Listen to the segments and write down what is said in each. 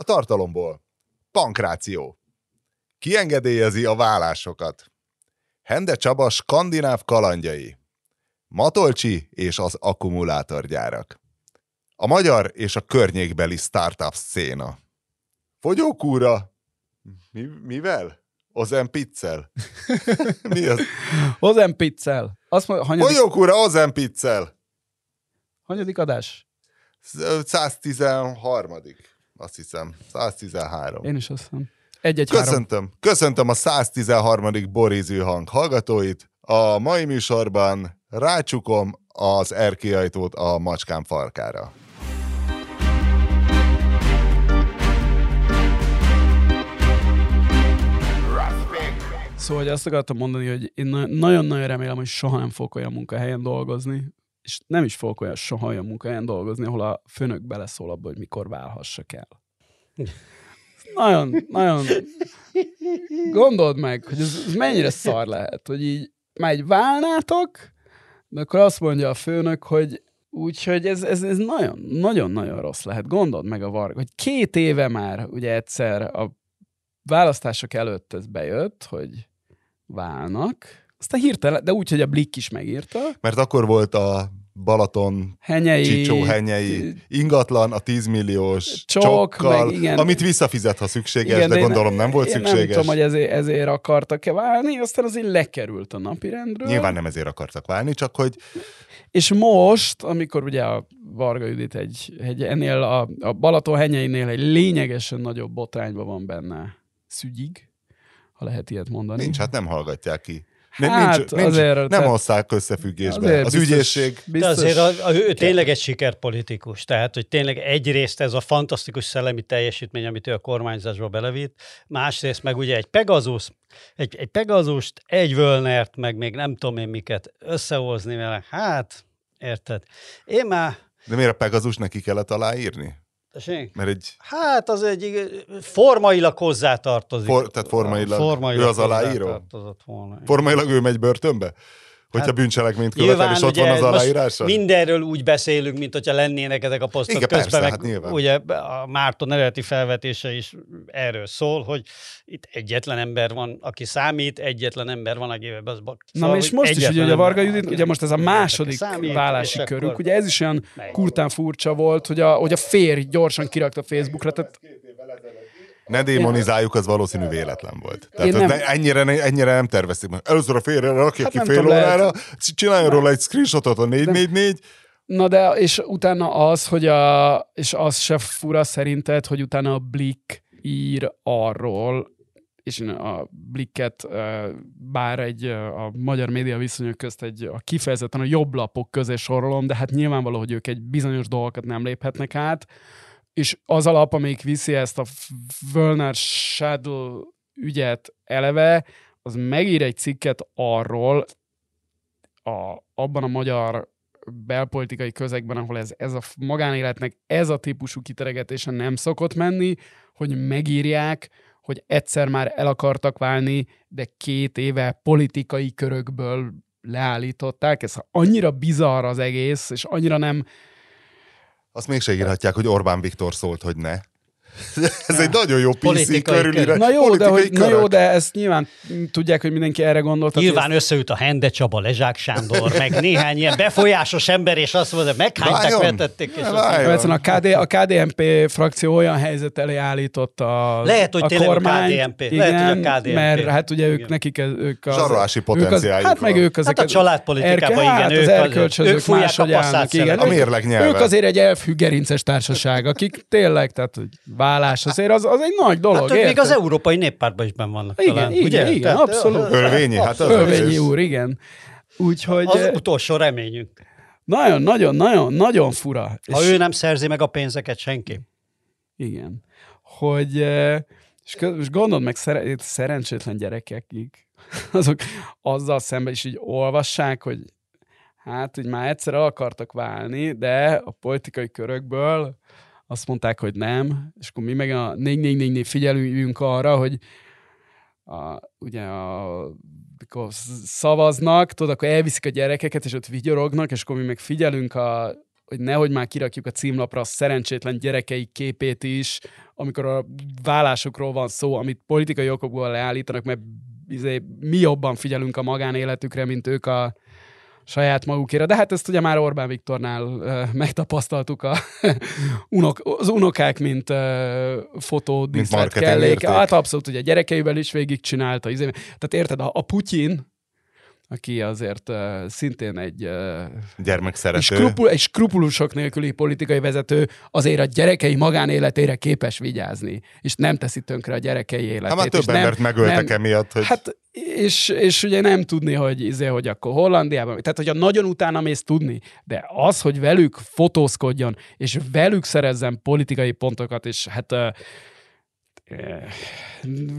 A tartalomból. Pankráció. Kiengedélyezi a vállásokat. Hende Csaba skandináv kalandjai. Matolcsi és az akkumulátorgyárak. A magyar és a környékbeli startup széna. Fogyókúra. Mi, mivel? Ozen piccel. Mi az? Ozen piccel. Azt mondja, hanyadik, Fogyókúra Ozen piccel. hanyadik adás? 113. Azt hiszem. 113. Én is azt hiszem. Egy-egy-három. Köszöntöm. Köszöntöm a 113. Borízű hang hallgatóit. A mai műsorban rácsukom az erkélyajtót a macskám farkára. Szóval hogy azt akartam mondani, hogy én na- nagyon-nagyon remélem, hogy soha nem fogok olyan munkahelyen dolgozni, és nem is fogok olyan soha olyan munkahelyen dolgozni, ahol a főnök beleszól abba, hogy mikor válhassak el. Nagyon, nagyon... Gondold meg, hogy ez, ez mennyire szar lehet, hogy így már egy válnátok, de akkor azt mondja a főnök, hogy Úgyhogy ez, ez, ez nagyon, nagyon-nagyon rossz lehet. Gondold meg a Varga, hogy két éve már ugye egyszer a választások előtt ez bejött, hogy válnak, aztán hirtelen, de úgy, hogy a Blick is megírta. Mert akkor volt a Balaton Henyei, Csicsó henyei ingatlan a 10 milliós Csok, csokkal, meg igen. amit visszafizet, ha szükséges, Igen, de gondolom nem volt én szükséges. Nem tudom, hogy ezért, ezért akartak-e válni, aztán azért lekerült a napirendről. Nyilván nem ezért akartak válni, csak hogy És most, amikor ugye a Varga Judit egy, egy ennél a, a Balaton henyeinél egy lényegesen nagyobb botrányban van benne szügyig, ha lehet ilyet mondani. nincs, hát nem hallgatják ki. Nem, Hát nincs, nincs, azért, nem hozzák összefüggésbe. Azért Az biztos- ügyészség De biztos, azért a, a, ő tényleg egy sikerpolitikus, tehát hogy tényleg egyrészt ez a fantasztikus szellemi teljesítmény, amit ő a kormányzásba belevitt, másrészt meg ugye egy Pegasus, egy, egy Pegazust, egy Völnert, meg még nem tudom én miket összehozni vele, hát érted. Én már, De miért a Pegazus neki kellett aláírni? Tessék? Mert egy Hát az egy formailag hozzátartozik. For- tehát formailag ő az aláíró? formailag ő megy börtönbe? Hogyha Hát, bűncselekményt követel, és ott van az aláírása? Mindenről úgy beszélünk, mint hogyha lennének ezek a posztok Igen, közben, persze, meg hát nyilván. ugye a Márton eredeti felvetése is erről szól, hogy itt egyetlen ember van, aki számít, egyetlen ember van, aki az bak. Na és most is, ugye, hogy a Varga Judit, ugye most ez a második számít, vállási akkor- ugye ez is olyan kurtán furcsa volt, hogy a, hogy a férj gyorsan kirakta Facebookra, tehát Ne démonizáljuk, az valószínű véletlen volt. Tehát nem... Ne, ennyire, ne- ennyire nem tervezték. Először a félre rakja Hát ki fél tudom, lehet- órára, csináljon róla egy screenshotot a 444, Na de, és utána az, hogy a, és az se fura szerinted, hogy utána a Blick ír arról, és a Blicket, bár egy a magyar média viszonyok közt egy a kifejezetten a jobb lapok közé sorolom, de hát nyilvánvaló, hogy ők egy bizonyos dolgokat nem léphetnek át, és az alap, amelyik viszi ezt a Völner Shadow ügyet eleve, az megír egy cikket arról, a, abban a magyar belpolitikai közegben, ahol ez, ez a magánéletnek ez a típusú kiteregetése nem szokott menni, hogy megírják, hogy egyszer már el akartak válni, de két éve politikai körökből leállították. Ez annyira bizarr az egész, és annyira nem... azt mégse írhatják, hogy Orbán Viktor szólt, hogy ne. Ez egy nagyon jó PC Politikai körülire. kör. Na jó, de, hogy, na jó, de ezt nyilván tudják, hogy mindenki erre gondolt. Nyilván ez- összeült a Hende Csaba, Lezsák Sándor, meg néhány ilyen befolyásos ember, és azt mondta, meghányták, vetették, és azt a, KD, a KDNP frakció olyan helyzet elé állította a, Lehet, hogy a tényleg a KDNP. Igen, Lehet, hogy a KDNP. mert hát ugye ők Igen. nekik ez- ők az, Zsarolási potenciáljuk Hát meg ők Hát ezeket... a családpolitikában, erke- igen, hát ők az erkölcsözők máshogy a passzát állnak, igen. A mérleg nyelve. Ők azért egy elfű gerinces társaság, akik tényleg, tehát hogy vállás azért az, az egy nagy dolog, Hát még az Európai Néppártban is benn vannak Igen, talán. igen, ugye? igen, abszolút. Ölvényi, hát az Ölvényi úr, igen. Úgyhogy Az utolsó reményünk. nagyon, nagyon, nagyon, nagyon fura. Ha És- ő nem szerzi meg a pénzeket, senki. Igen. Hogy, és, kö- és gondold meg, szere, szerencsétlen gyerekek, akik azok azzal szemben is így olvassák, hogy hát, hogy már egyszer akartak válni, de a politikai körökből azt mondták, hogy nem, és akkor mi meg a 444 figyelünk arra, hogy a, ugye a, amikor szavaznak, tudod, akkor elviszik a gyerekeket, és ott vigyorognak, és akkor mi meg figyelünk a, hogy nehogy már kirakjuk a címlapra a szerencsétlen gyerekei képét is, amikor a vállásokról van szó, amit politikai okokból leállítanak, mert izé, mi jobban figyelünk a magánéletükre, mint ők a saját magukére. De hát ezt ugye már Orbán Viktornál uh, megtapasztaltuk a unok, az unokák, mint uh, fotódíszlet kellék. Hát abszolút, ugye gyerekeivel is végigcsinálta. Izé. Tehát érted, a, a Putyin, aki azért uh, szintén egy uh, gyermekszerető. Skrupul, egy skrupulusok nélküli politikai vezető azért a gyerekei magánéletére képes vigyázni, és nem teszi tönkre a gyerekei életét. Hát már több embert nem, megöltek nem, emiatt. Hogy... Hát, és, és ugye nem tudni, hogy, izé, hogy akkor Hollandiában, tehát hogyha nagyon utána mész tudni, de az, hogy velük fotózkodjon, és velük szerezzen politikai pontokat, és hát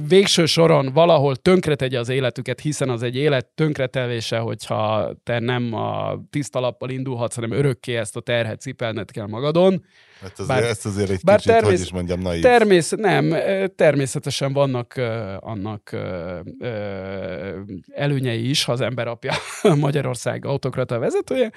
végső soron valahol tönkretegye az életüket, hiszen az egy élet tönkretelése, hogyha te nem a tiszta lappal indulhatsz, hanem örökké ezt a terhet cipelned kell magadon. Hát azért, bár, ezt azért egy bár kicsit, termész, hogy is mondjam, naív. Természet, nem, természetesen vannak uh, annak uh, uh, előnyei is, ha az ember apja Magyarország autokrata vezetője,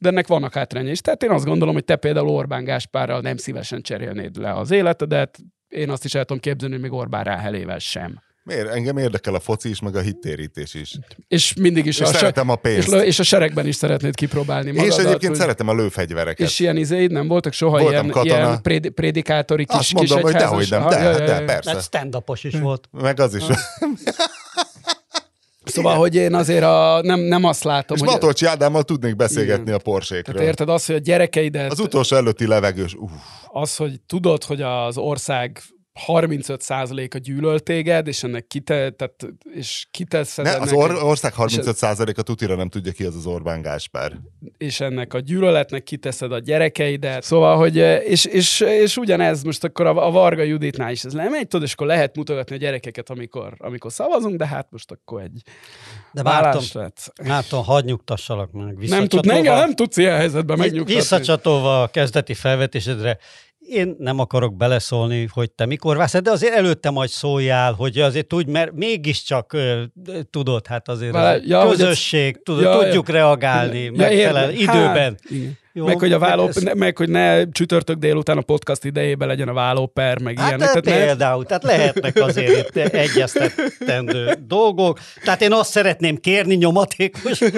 de ennek vannak hátrányai is. Tehát én azt gondolom, hogy te például Orbán Gáspárral nem szívesen cserélnéd le az életedet, én azt is el tudom képzelni, hogy még Orbán Ráhelével sem. Miért? Engem érdekel a foci is, meg a hittérítés is. És mindig is. És a szeretem a pénzt. És, és a seregben is szeretnéd kipróbálni magadat. És egyébként hogy... szeretem a lőfegyvereket. És ilyen izéid nem voltak soha Voltam ilyen, katona. ilyen préd, prédikátori kis Azt mondom, kis hogy dehogy nem, de, de, de, persze. Mert stand is volt. Meg az is. Szóval, hogy én azért a, nem, nem azt látom, És hogy... Matolcsi Ádámmal tudnék beszélgetni Igen. a porsékről. Tehát érted azt, hogy a gyerekeidet... Az utolsó előtti levegős. Uff. Az, hogy tudod, hogy az ország 35%-a gyűlöl téged, és ennek kite, tehát, és kiteszed... Ne, az or- ország 35%-a tutira nem tudja ki az az Orbán Gáspár. És ennek a gyűlöletnek kiteszed a gyerekeidet. Szóval, hogy és, és, és ugyanez most akkor a, a Varga Juditnál is ez lemegy, tudod, és akkor lehet mutogatni a gyerekeket, amikor, amikor szavazunk, de hát most akkor egy de Márton, Márton, hadd nyugtassalak meg. Nem, tud, nem, nem tudsz ilyen helyzetben megnyugtatni. Visszacsatolva a kezdeti felvetésedre, én nem akarok beleszólni, hogy te mikor vász, de azért előtte majd szóljál, hogy azért tudj, mert mégiscsak tudod, hát azért Vele, ja, közösség, ez, tudod, ja, tudjuk ja, reagálni ja, megfelel hát, időben. Igen. Jó, meg, hogy a válló, ez... ne, meg, hogy ne csütörtök délután a podcast idejében legyen a vállóper, meg hát ilyenek. Tehát például, ne... tehát lehetnek azért itt egyeztetendő dolgok. Tehát én azt szeretném kérni nyomatékosan,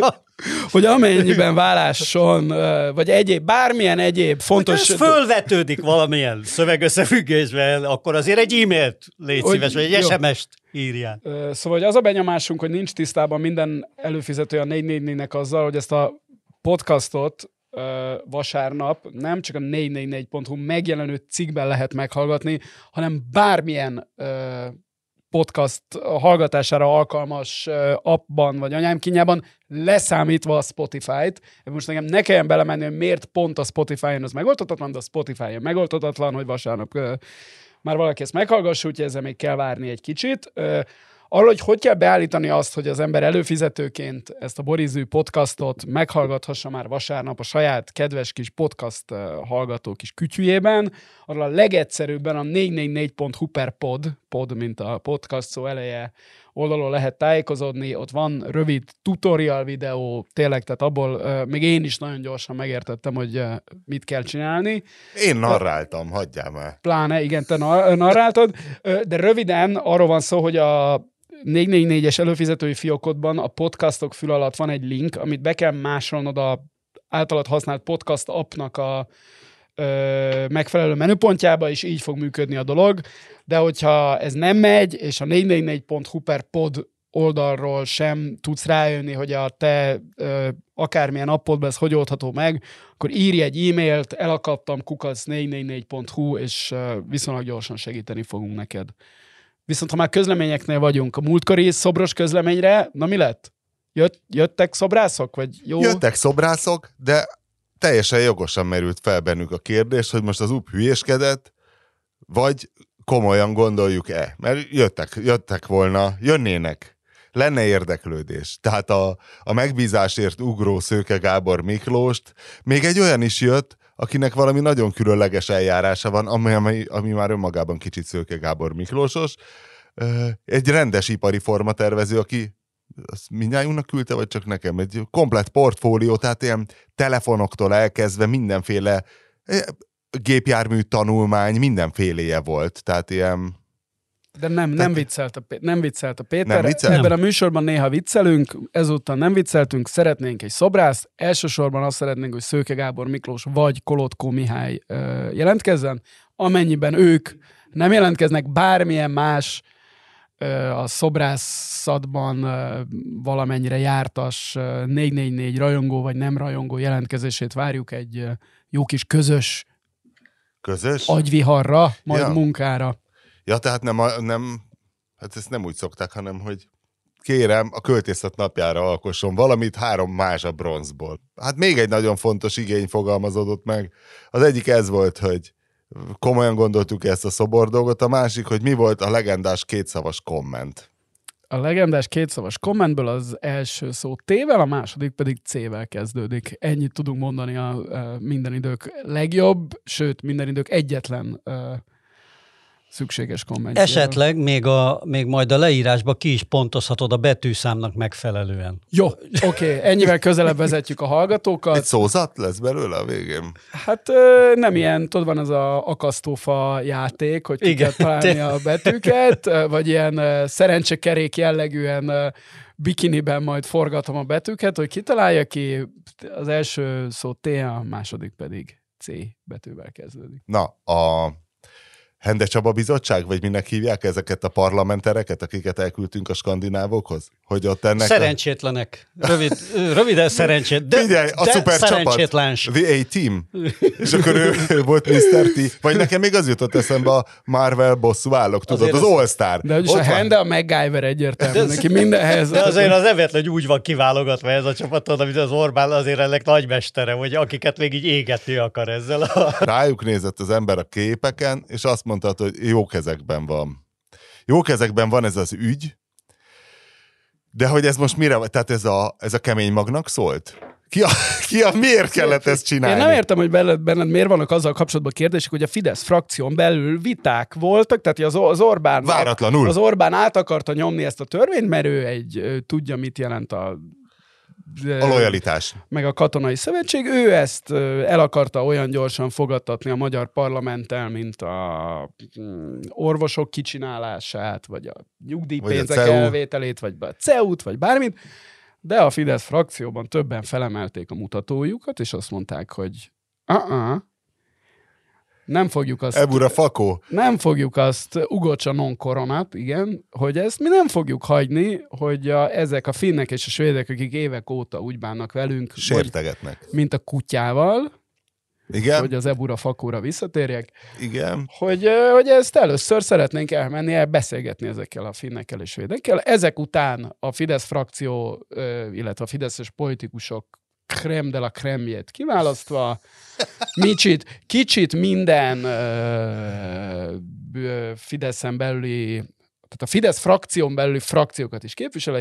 hogy amennyiben válláson, vagy egyéb, bármilyen egyéb fontos... Hogy ez fölvetődik valamilyen szövegösszefüggésben, akkor azért egy e-mailt légy hogy, szíves, vagy egy SMS-t írjál. Szóval hogy az a benyomásunk, hogy nincs tisztában minden előfizető a 444-nek azzal, hogy ezt a podcastot vasárnap nem csak a 444.hu megjelenő cikkben lehet meghallgatni, hanem bármilyen podcast hallgatására alkalmas appban vagy anyámkinyában, leszámítva a Spotify-t. Most nekem ne kelljen belemenni, hogy miért pont a Spotify-on az megoldhatatlan, de a Spotify-on megoldhatatlan, hogy vasárnap már valaki ezt meghallgassa, úgyhogy ezzel még kell várni egy kicsit. Arról, hogy hogy kell beállítani azt, hogy az ember előfizetőként ezt a Borizű podcastot meghallgathassa már vasárnap a saját kedves kis podcast hallgató kis kütyüjében, arról a legegyszerűbben a 444.hu per pod, pod, mint a podcast szó eleje, oldalon lehet tájékozódni, ott van rövid tutorial videó, tényleg, tehát abból uh, még én is nagyon gyorsan megértettem, hogy uh, mit kell csinálni. Én narráltam, hagyjál már. Pláne, igen, te narráltad, de röviden arról van szó, hogy a 444-es előfizetői fiókodban a podcastok fül alatt van egy link, amit be kell másolnod a általad használt podcast appnak a ö, megfelelő menüpontjába, és így fog működni a dolog. De hogyha ez nem megy, és a 444.hu per pod oldalról sem tudsz rájönni, hogy a te ö, akármilyen appodban ez hogy oldható meg, akkor írj egy e-mailt, elakadtam kukac444.hu, és ö, viszonylag gyorsan segíteni fogunk neked. Viszont ha már közleményeknél vagyunk, a múltkori szobros közleményre, na mi lett? Jött, jöttek szobrászok? Vagy jó? Jöttek szobrászok, de teljesen jogosan merült fel bennük a kérdés, hogy most az UP hülyéskedett, vagy komolyan gondoljuk-e? Mert jöttek, jöttek volna, jönnének, lenne érdeklődés. Tehát a, a megbízásért ugró Szőke Gábor Miklóst még egy olyan is jött, akinek valami nagyon különleges eljárása van, ami, ami, ami már önmagában kicsit Szőke Gábor Miklósos, egy rendes ipari formatervező, aki azt mindjárt küldte, vagy csak nekem? Egy komplet portfólió, tehát ilyen telefonoktól elkezdve mindenféle gépjármű tanulmány, mindenféléje volt. Tehát ilyen de nem, nem, viccelt a, nem viccelt a Péter. Nem viccel? Ebben a műsorban néha viccelünk, ezúttal nem vicceltünk, szeretnénk egy szobrászt. Elsősorban azt szeretnénk, hogy Szőke Gábor Miklós vagy Kolotkó Mihály ö, jelentkezzen. Amennyiben ők nem jelentkeznek, bármilyen más a szobrászatban valamennyire jártas ö, 444 rajongó vagy nem rajongó jelentkezését várjuk egy jó kis közös közös. agyviharra, majd Ja. munkára. Ja, tehát nem, a- nem, hát ezt nem úgy szokták, hanem, hogy kérem, a költészet napjára alkosson valamit három más a bronzból. Hát még egy nagyon fontos igény fogalmazódott meg. Az egyik ez volt, hogy komolyan gondoltuk ezt a szobor dolgot, a másik, hogy mi volt a legendás kétszavas komment. A legendás kétszavas kommentből az első szó T-vel, a második pedig C-vel kezdődik. Ennyit tudunk mondani a, a minden idők legjobb, sőt, minden idők egyetlen ö, szükséges kommentje. Esetleg még, a, még majd a leírásba ki is pontozhatod a betűszámnak megfelelően. Jó, oké, okay, ennyivel közelebb vezetjük a Egy hallgatókat. szózat lesz belőle a végén? Hát nem ilyen, tudod, van az a akasztófa játék, hogy ki Igen, kell találni a betűket, vagy ilyen szerencsekerék jellegűen bikiniben majd forgatom a betűket, hogy kitalálja ki, az első szó T, a második pedig C betűvel kezdődik. Na, a Hende Csaba Bizottság, vagy minek hívják ezeket a parlamentereket, akiket elküldtünk a skandinávokhoz? Hogy ott ennek Szerencsétlenek. Rövid, röviden szerencsét. De, Figyelj, a de szuper csapat. szerencsétlens. The A-Team. És akkor ő, ő volt Mr. T. Vagy nekem még az jutott eszembe a Marvel bosszú állok, tudod, Azért az All-Star. De Ott a. Hende a MacGyver egyértelmű, De- neki mindenhez. De azért az evetlen úgy van kiválogatva ez a csapat, amit az Orbán azért ennek nagymestere, hogy akiket még így égetni akar ezzel. A... Rájuk nézett az ember a képeken, és azt mondta, hogy jó kezekben van. Jó kezekben van ez az ügy, de hogy ez most mire, tehát ez a, ez a kemény magnak szólt? Ki a, ki a miért kellett ezt csinálni? Én nem értem, hogy benned, miért vannak azzal kapcsolatban kérdések, hogy a Fidesz frakción belül viták voltak, tehát az, az Orbán... Váratlanul. Az Orbán át akarta nyomni ezt a törvényt, mert ő egy, ő tudja, mit jelent a A lojalitás. meg a katonai szövetség, ő ezt el akarta olyan gyorsan fogadtatni a magyar parlamenttel, mint a mm, orvosok kicsinálását, vagy a nyugdíjpénzek Vagy a elvételét, vagy a CEU-t, vagy bármit, de a Fidesz frakcióban többen felemelték a mutatójukat, és azt mondták, hogy uh-uh, nem fogjuk azt... Ebura fakó. Nem fogjuk azt, ugocsa non koronát, igen, hogy ezt mi nem fogjuk hagyni, hogy a, ezek a finnek és a svédek, akik évek óta úgy bánnak velünk, Sértegetnek. mint a kutyával, Igen? hogy az Ebura fakóra visszatérjek, Igen. hogy, hogy ezt először szeretnénk elmenni, el beszélgetni ezekkel a finnekkel és svédekkel. Ezek után a Fidesz frakció, illetve a fideszes politikusok krem de la kremjét kiválasztva, Micsit, kicsit minden ö, ö, Fideszen belüli, tehát a Fidesz frakción belüli frakciókat is képviselve,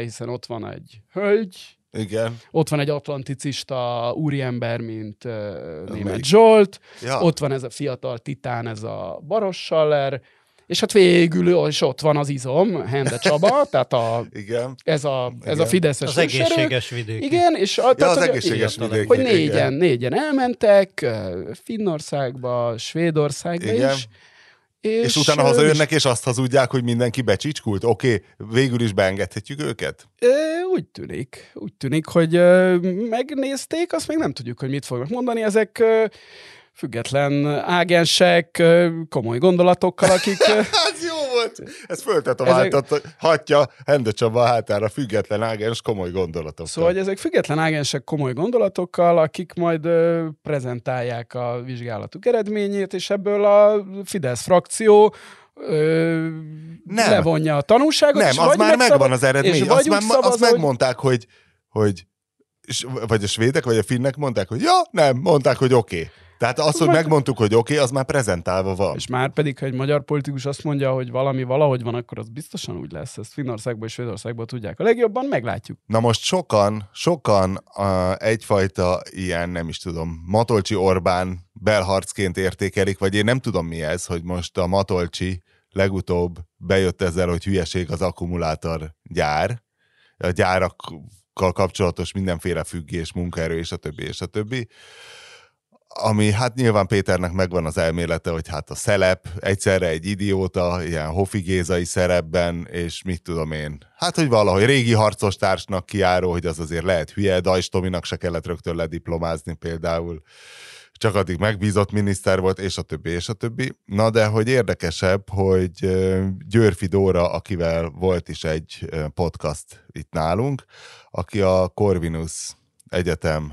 hiszen ott van egy hölgy, Igen. ott van egy atlanticista úriember, mint uh, melyik? német Zsolt, Ja. ott van ez a fiatal titán, ez a Baros Schaller, és hát végül is ott van az izom, Hende Csaba, tehát a, Igen. ez, a, ez Igen. a Fideszes Az egészséges vidék. Igen, és a, Ja, tehát, az hogy- egészséges igen, vidék. hogy igen. négyen, négyen elmentek, Finnországba, Svédországba Igen. is. És, és utána hazajönnek, és azt hazudják, hogy mindenki becsicskult. Oké, okay, végül is beengedhetjük őket? Úgy tűnik, úgy tűnik, hogy ö, megnézték, azt még nem tudjuk, hogy mit fognak mondani. Ezek független ágensek, komoly gondolatokkal, akik... ö, Hát jó volt! Ez föltetováltat, hatja Hende Csaba hátára független ágens komoly gondolatok. Szóval, hogy ezek független ágensek komoly gondolatokkal, akik majd ö, prezentálják a vizsgálatuk eredményét, és ebből a Fidesz frakció ö, Nem. levonja a tanulságot. Nem, és az már megszava- megvan az eredmény. és Azt, már, azt szavaz, hogy- megmondták, hogy, hogy és- vagy a svédek, vagy a finnek mondták, hogy ja, nem, mondták, hogy oké. Okay. Tehát az, hogy Meg- megmondtuk, hogy oké, okay, az már prezentálva van. És már pedig, ha egy magyar politikus azt mondja, hogy valami valahogy van, akkor az biztosan úgy lesz. Ezt Finnországban és Svédországban tudják a legjobban, meglátjuk. Na most sokan, sokan uh, egyfajta ilyen, nem is tudom, Matolcsi Orbán belharcként értékelik, vagy én nem tudom mi ez, hogy most a Matolcsi legutóbb bejött ezzel, hogy hülyeség az akkumulátor gyár, a gyárakkal kapcsolatos mindenféle függés, munkaerő, és a többi, és a többi ami hát nyilván Péternek megvan az elmélete, hogy hát a szelep egyszerre egy idióta, ilyen hofigézai szerepben, és mit tudom én. Hát, hogy valahogy régi harcos társnak kiáró, hogy az azért lehet hülye, Dajs Tominak se kellett rögtön lediplomázni például csak addig megbízott miniszter volt, és a többi, és a többi. Na de, hogy érdekesebb, hogy Györfi Dóra, akivel volt is egy podcast itt nálunk, aki a Corvinus Egyetem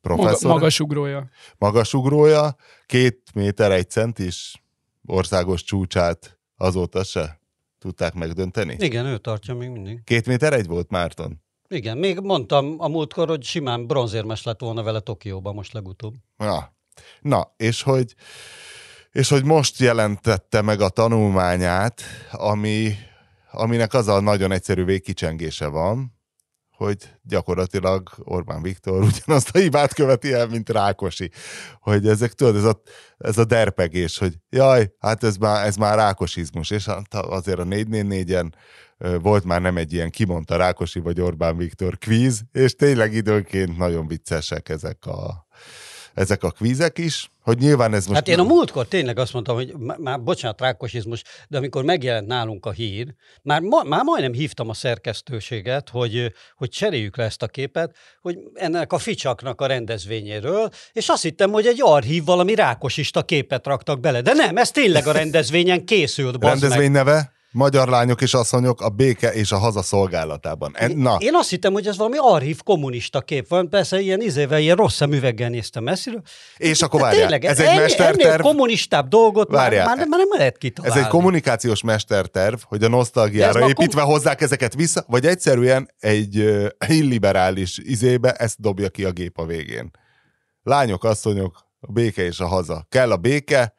professzor. Maga, magasugrója. Magasugrója, két méter, egy centis országos csúcsát azóta se tudták megdönteni? Igen, ő tartja még mindig. Két méter egy volt Márton? Igen, még mondtam a múltkor, hogy simán bronzérmes lett volna vele Tokióban most legutóbb. Na, na és hogy és hogy most jelentette meg a tanulmányát, ami, aminek az a nagyon egyszerű végkicsengése van, hogy gyakorlatilag Orbán Viktor ugyanazt a hibát követi el, mint Rákosi. Hogy ezek, tudod, ez a, ez a derpegés, hogy jaj, hát ez már, ez már rákosizmus, és hát azért a 444-en volt már nem egy ilyen kimondta Rákosi vagy Orbán Viktor kvíz, és tényleg időnként nagyon viccesek ezek a, ezek a kvízek is, hogy nyilván ez most... Hát én a múltkor tényleg azt mondtam, hogy már bocsánat, rákosizmus, de amikor megjelent nálunk a hír, már, ma, már majdnem hívtam a szerkesztőséget, hogy, hogy cseréljük le ezt a képet, hogy ennek a ficsaknak a rendezvényéről, és azt hittem, hogy egy archív valami rákosista képet raktak bele. De nem, ez tényleg a rendezvényen készült. Rendezvény meg. neve? Magyar lányok és asszonyok a béke és a haza szolgálatában. En, na. Én azt hittem, hogy ez valami archív kommunista kép van, persze ilyen izével, ilyen rossz szemüveggel néztem messziről. És akkor várjál, tényleg, ez egy ennél, mesterterv. Ennél kommunistább dolgot várjál, már, már, már, nem lehet kitalálni. Ez egy kommunikációs mesterterv, hogy a nosztalgiára építve kom... hozzák ezeket vissza, vagy egyszerűen egy uh, illiberális izébe ezt dobja ki a gép a végén. Lányok, asszonyok, a béke és a haza. Kell a béke,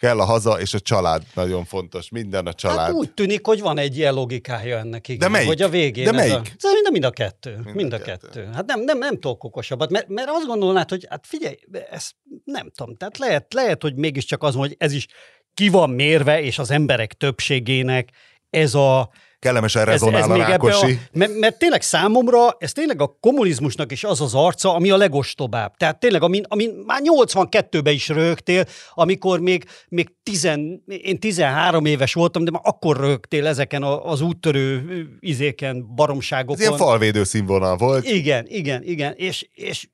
kell a haza, és a család nagyon fontos. Minden a család. Hát úgy tűnik, hogy van egy ilyen logikája ennek, igen. De melyik? Hogy a végén De melyik? A... Mind, mind a kettő. Mind, mind a, a kettő. kettő. Hát nem, nem, nem tudok okosabbat, mert, mert azt gondolnád, hogy hát figyelj, ez nem tudom, tehát lehet, lehet, hogy mégiscsak az, hogy ez is ki van mérve, és az emberek többségének ez a kellemesen rezonál ez, ez a Rákosi. A, mert, mert tényleg számomra ez tényleg a kommunizmusnak is az az arca, ami a legostobább. Tehát tényleg, amin, amin már 82-ben is rögtél, amikor még, még tizen, én 13 éves voltam, de már akkor rögtél ezeken az úttörő izéken, baromságokon. Ez ilyen falvédő színvonal volt. Igen, igen, igen. És, és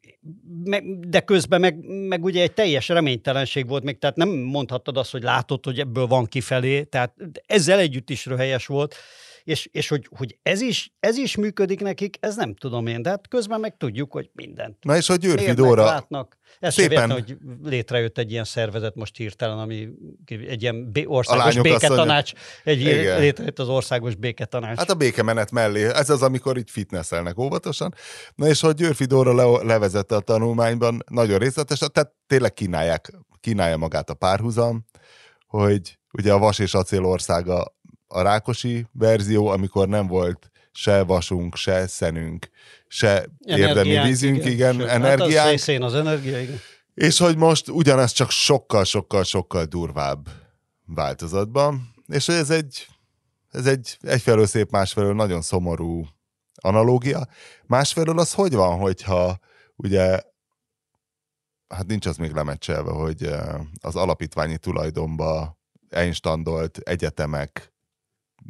de közben meg, meg ugye egy teljes reménytelenség volt még, tehát nem mondhattad azt, hogy látod, hogy ebből van kifelé, tehát ezzel együtt is röhelyes volt és, és hogy, hogy ez, is, ez is működik nekik, ez nem tudom én, de hát közben meg tudjuk, hogy mindent. Na és a Györfi Dóra... Látnak. Ez szépen... Értem, hogy létrejött egy ilyen szervezet most hirtelen, ami egy ilyen országos béketanács, egy Igen. létrejött az országos béketanács. Hát a békemenet mellé, ez az, amikor itt fitnesszelnek óvatosan. Na és hogy Györfi Dóra le- levezette a tanulmányban nagyon részletesen, tehát tényleg kínálják, kínálja magát a párhuzam, hogy ugye a vas és acél országa a Rákosi verzió, amikor nem volt se vasunk, se szenünk, se érdemi vízünk, igen, igen Sőt, energiánk. Hát az az energia, igen. És hogy most ugyanez csak sokkal-sokkal-sokkal durvább változatban, és hogy ez egy, ez egy egyfelől szép, másfelől nagyon szomorú analógia. Másfelől az hogy van, hogyha ugye hát nincs az még lemecselve, hogy eh, az alapítványi tulajdonba einstandolt egyetemek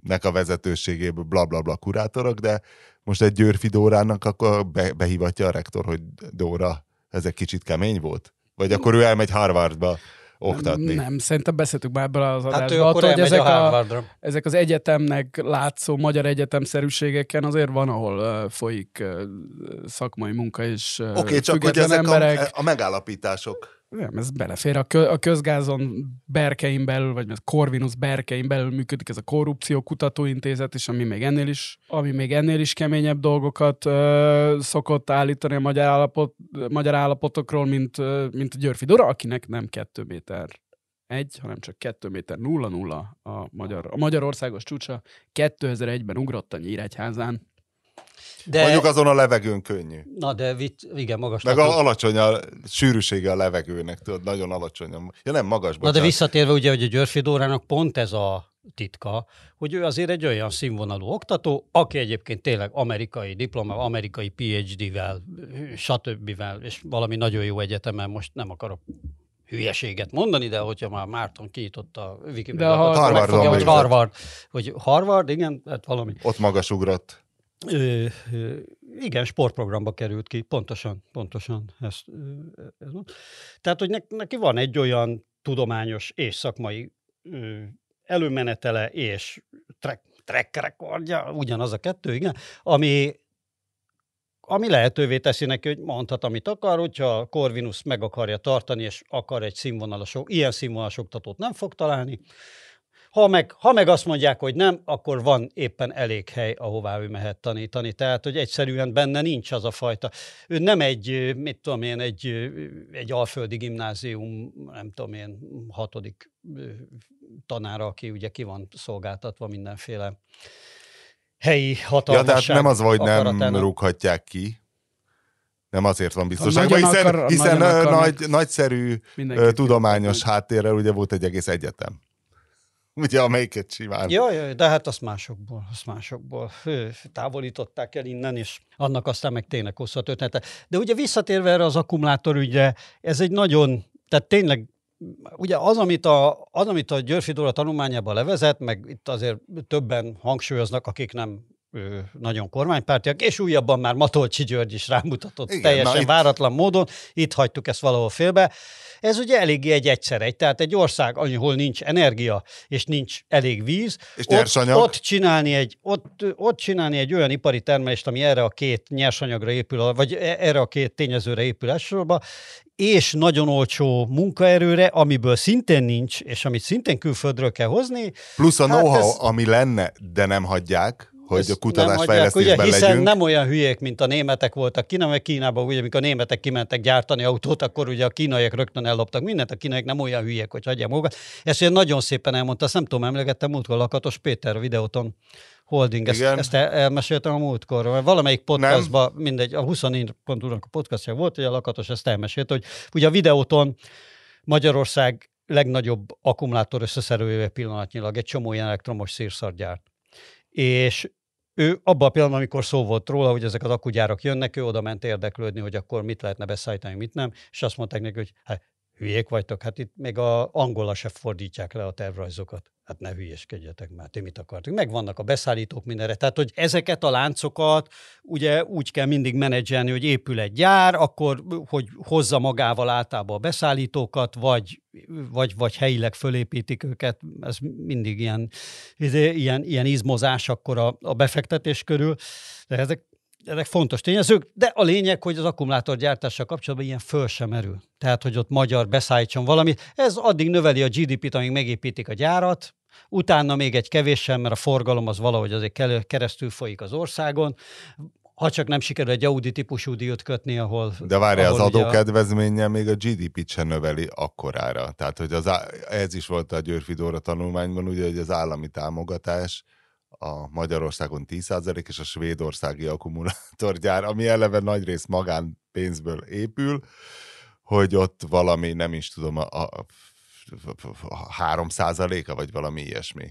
nek a vezetőségéből bla bla bla kurátorok, de most egy Győrfi Dórának akkor be, behívatja a rektor, hogy Dóra, ez egy kicsit kemény volt? Vagy akkor ő elmegy Harvardba oktatni? Nem, nem szerintem beszéltük már ebből az hát adásba. Hát attól, hogy ezek, a, a, ezek az egyetemnek látszó magyar egyetemszerűségeken azért van, ahol uh, folyik uh, szakmai munka és uh, Oké, okay, csak hogy ezek emberek. A, a megállapítások nem, ez belefér. A, kö, a közgázon berkein belül, vagy a Corvinus berkein belül működik ez a korrupció kutatóintézet is, ami még ennél is, ami még ennél is keményebb dolgokat ö, szokott állítani a magyar, állapot, magyar állapotokról, mint, ö, mint a Györfi Dora, akinek nem kettő méter egy, hanem csak 2 méter 0-0 a, magyar, a Magyarországos csúcsa 2001-ben ugrott a Nyíregyházán. De... Mondjuk azon a levegőn könnyű. Na de vitt, igen, magas. Meg a, alacsony a sűrűsége a levegőnek, tudod, nagyon alacsony. Ja nem, magas, bocsánat. Na de visszatérve ugye, hogy a Györfi Dórának pont ez a titka, hogy ő azért egy olyan színvonalú oktató, aki egyébként tényleg amerikai diploma, amerikai PhD-vel, stb. és valami nagyon jó egyetemen, most nem akarok hülyeséget mondani, de hogyha már Márton kiította a Wikipedia, De a Harvardon megfogja, hogy. Harvard, hogy Harvard, igen, hát valami. Ott magas ugrott. Ö, igen, sportprogramba került ki, pontosan, pontosan. Ez, ö, ez. Tehát, hogy ne, neki van egy olyan tudományos és szakmai ö, előmenetele és track, track rekordja, ugyanaz a kettő, igen, ami, ami lehetővé teszi neki, hogy mondhat, amit akar, hogyha Corvinus meg akarja tartani, és akar egy színvonalas, ilyen színvonalas oktatót nem fog találni, ha meg, ha meg azt mondják, hogy nem, akkor van éppen elég hely, ahová ő mehet tanítani. Tehát, hogy egyszerűen benne nincs az a fajta. Ő nem egy, mit tudom én, egy, egy alföldi gimnázium, nem tudom én, hatodik tanára, aki ugye ki van szolgáltatva mindenféle helyi Ja, hatalmasság tehát nem az, hogy nem rúghatják ki. Nem azért van biztonság, nagyon hiszen, akar- hiszen nagyon ö, akarnak nagy, nagyszerű Mindenkit ö, tudományos háttérrel ugye volt egy egész egyetem. Ugye, amelyiket simán. Ja, ja, de hát azt másokból, azt másokból ö, távolították el innen, és annak aztán meg tényleg hosszú a története. De ugye visszatérve erre az akkumulátorügyre, ez egy nagyon, tehát tényleg ugye az, amit a, az, amit a Györfi Dóra tanulmányában levezet, meg itt azért többen hangsúlyoznak, akik nem nagyon kormánypártiak, és újabban már Matolcsi György is rámutatott Igen, teljesen itt- váratlan módon, itt hagytuk ezt valahol félbe. Ez ugye eléggé egy egyszer egy, tehát egy ország, ahol nincs energia, és nincs elég víz, És ott, nyersanyag. ott, csinálni egy, ott, ott csinálni egy olyan ipari termelést, ami erre a két nyersanyagra épül, vagy e- erre a két tényezőre épül elsősorban, és nagyon olcsó munkaerőre, amiből szintén nincs, és amit szintén külföldről kell hozni. Plusz a Hát know-how, ez- ami lenne, de nem hagyják, hogy ezt a nem kutatásfejlesztésben ugye, hiszen legyünk. nem olyan hülyék, mint a németek voltak Kínában, mert Kínában, ugye, amikor a németek kimentek gyártani autót, akkor ugye a kínaiak rögtön elloptak mindent, a kínaiak nem olyan hülyék, hogy hagyják magukat. Ezt ugye nagyon szépen elmondta, azt nem tudom, emlegettem múltkor Lakatos Péter videóton Holding, ezt, Igen. ezt el, elmeséltem a múltkor, valamelyik podcastban, mindegy, a 24.hu-nak a podcastja volt, hogy a Lakatos ezt elmesélte, hogy ugye a videóton Magyarország legnagyobb akkumulátor összeszerelője pillanatnyilag egy csomó ilyen elektromos szírszart gyárt. És ő abban a pillanatban, amikor szó volt róla, hogy ezek az akkugyárak jönnek, ő oda ment érdeklődni, hogy akkor mit lehetne beszállítani, mit nem, és azt mondták neki, hogy hát hülyék vagytok, hát itt még a angolra se fordítják le a tervrajzokat. Hát ne hülyeskedjetek már, ti mit akartok? Megvannak a beszállítók mindenre. Tehát, hogy ezeket a láncokat ugye úgy kell mindig menedzselni, hogy épül egy gyár, akkor hogy hozza magával általában a beszállítókat, vagy, vagy, vagy helyileg fölépítik őket, ez mindig ilyen, izé, ilyen, ilyen izmozás akkor a, a befektetés körül. De ezek, ezek fontos tényezők, de a lényeg, hogy az akkumulátorgyártással kapcsolatban ilyen föl sem merül. Tehát, hogy ott magyar beszállítson valamit. Ez addig növeli a GDP-t, amíg megépítik a gyárat, utána még egy kevéssel, mert a forgalom az valahogy azért keresztül folyik az országon. Ha csak nem sikerül egy Audi típusú díjat kötni, ahol... De várja, az ahol ugye a- adókedvezménye még a GDP-t sem növeli akkorára. Tehát, hogy az, á- ez is volt a Györfi Dóra tanulmányban, ugye, hogy az állami támogatás a Magyarországon 10% és a svédországi akkumulátorgyár, ami eleve nagy rész magánpénzből épül, hogy ott valami, nem is tudom, a, a, a 3 a vagy valami ilyesmi.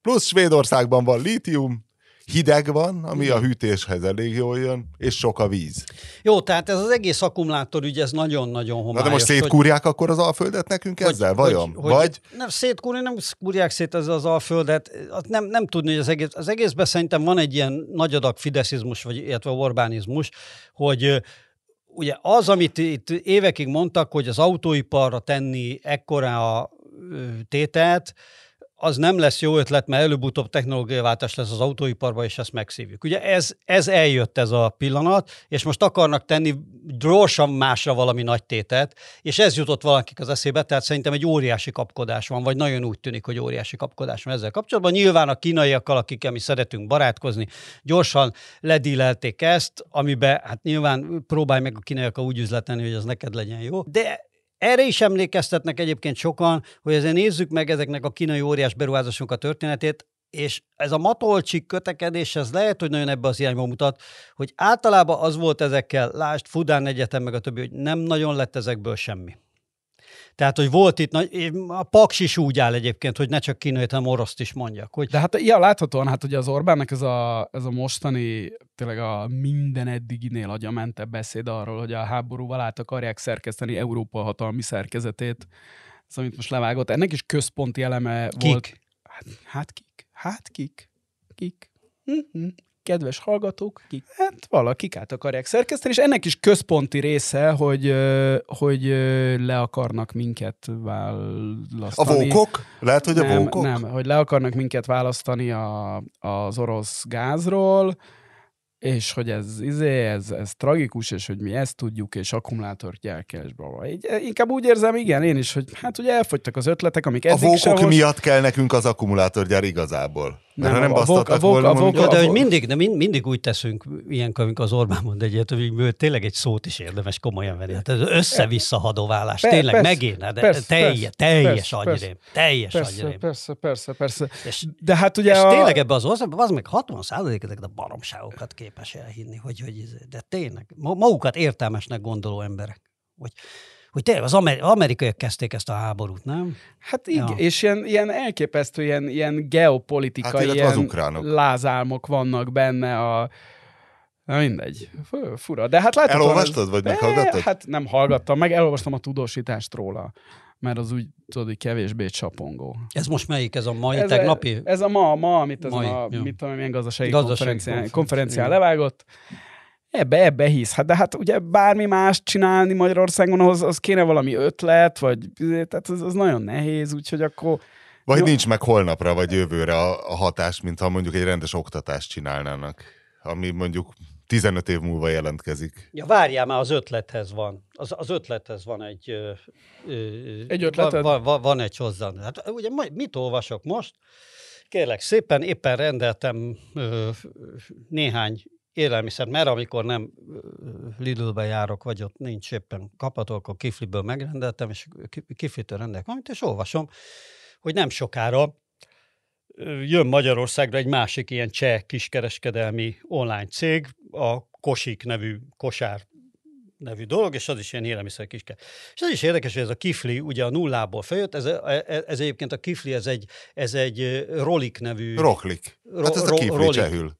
Plusz Svédországban van lítium, hideg van, ami a hűtéshez elég jól jön, és sok a víz. Jó, tehát ez az egész akkumulátor ügy, ez nagyon-nagyon Na homályos. de most hogy- szétkúrják akkor az Alföldet nekünk ezzel, vajon? Hogy, Vagy Nem, szétkúrni, nem kúrják szét ez az alföldet. Nem, nem tudni, hogy az egész, az egészben szerintem van egy ilyen nagy adag fideszizmus, vagy illetve Orbánizmus, hogy ugye az, amit itt évekig mondtak, hogy az autóiparra tenni ekkora a tételt, az nem lesz jó ötlet, mert előbb-utóbb technológiaváltás lesz az autóiparban, és ezt megszívjuk. Ugye ez, ez eljött ez a pillanat, és most akarnak tenni gyorsan másra valami nagy tételt, és ez jutott valakik az eszébe, tehát szerintem egy óriási kapkodás van, vagy nagyon úgy tűnik, hogy óriási kapkodás van ezzel kapcsolatban. Nyilván a kínaiakkal, akikkel mi szeretünk barátkozni, gyorsan ledílelték ezt, amiben hát nyilván próbálj meg a kínaiakkal úgy üzletelni, hogy az neked legyen jó, de erre is emlékeztetnek egyébként sokan, hogy ezért nézzük meg ezeknek a kínai óriás beruházásoknak a történetét, és ez a matolcsik kötekedés, ez lehet, hogy nagyon ebbe az irányba mutat, hogy általában az volt ezekkel, lásd, Fudán Egyetem, meg a többi, hogy nem nagyon lett ezekből semmi. Tehát, hogy volt itt, nagy, a Paks is úgy áll egyébként, hogy ne csak kínai, hanem oroszt is mondjak. Hogy... De hát ja, láthatóan, hát ugye az Orbánnak ez a, ez a mostani, tényleg a minden eddiginél agyamentebb beszéd arról, hogy a háborúval át akarják szerkeszteni Európa hatalmi szerkezetét, ez, amit most levágott, ennek is központi eleme Kik? volt. Hát, hát kik? Hát kik? Kik? Mm-hmm. Kedves hallgatók, kik? Hát valakik át akarják szerkeszteni, és ennek is központi része, hogy, hogy le akarnak minket A választani. vókok? Lehet, hogy a nem, vókok? nem, hogy le akarnak minket választani a, az orosz gázról, és hogy ez, izé, ez, ez tragikus, és hogy mi ezt tudjuk, és akkumulátorgyárkás, bla, bla. Így, eh, Inkább úgy érzem, igen, én is, hogy hát ugye elfogytak az ötletek, amik A eddig vókok sehol... miatt kell nekünk az akkumulátorgyár igazából. Mert Nem, ha nem a basztattak a volna, a mondjuk- Jó, de a- hogy mindig, de mind, mindig úgy teszünk ilyenkor, amikor az Orbán mond egyet, hogy tényleg egy szót is érdemes komolyan venni. Hát ez össze-vissza hadoválás. Per- Tényleg persze, megint, de persze, teljes, persze, teljes persze, agyrém. Teljes Persze, agyrém. persze, persze, persze. És, De hát ugye és a... tényleg ebbe az országban, az meg 60 százalék ezeket a baromságokat képes elhinni, hogy, hogy ez- de tényleg, ma- magukat értelmesnek gondoló emberek. Hogy, hogy tényleg az amer- amerikaiak kezdték ezt a háborút, nem? Hát igen, Ja. és ilyen, ilyen elképesztő, ilyen, ilyen geopolitikai, Hát, ilyen az lázálmok vannak benne a... Na mindegy, fura. De hát láthatóan Elolvastad, vagy meghallgattad? Hát nem hallgattam, meg elolvastam a tudósítást róla, mert az úgy, tudod, hogy kevésbé csapongó. Ez most melyik, ez a mai, ez tegnapi? A, ez a ma, ma amit ez Mai, a, jó. mit tudom, milyen gazdasági, Gazdasági konferencián, konferencián igen. levágott. Ebbe, ebbe hisz. Hát de hát ugye bármi más csinálni Magyarországon, az, az kéne valami ötlet, vagy tehát az, az nagyon nehéz, úgyhogy akkor Vagy Jó. nincs meg holnapra, vagy jövőre a, a hatás, mint ha mondjuk egy rendes oktatást csinálnának, ami mondjuk 15 év múlva jelentkezik. Ja, várjál már, az ötlethez van. Az, az ötlethez van egy... Ö, ö, Egy ötleted? Van, van, van egy hozzá. Hát ugye mit olvasok most? Kérlek szépen, éppen rendeltem ö, néhány élelmiszert, mert amikor nem Lidlbe járok, vagy ott nincs éppen kapható, akkor Kifliből megrendeltem, és Ki- Kiflitől rendelek valamit, és olvasom, hogy nem sokára jön Magyarországra egy másik ilyen cseh kiskereskedelmi online cég, a Kosik nevű kosár nevű dolog, és az is ilyen élelmiszer kiske. És ez is érdekes, hogy ez a kifli ugye a nullából feljött, ez, ez, ez egyébként a kifli, ez egy, ez egy Rolik nevű... Roklik. Hát ez a Ro- kifli Rolik, csehül.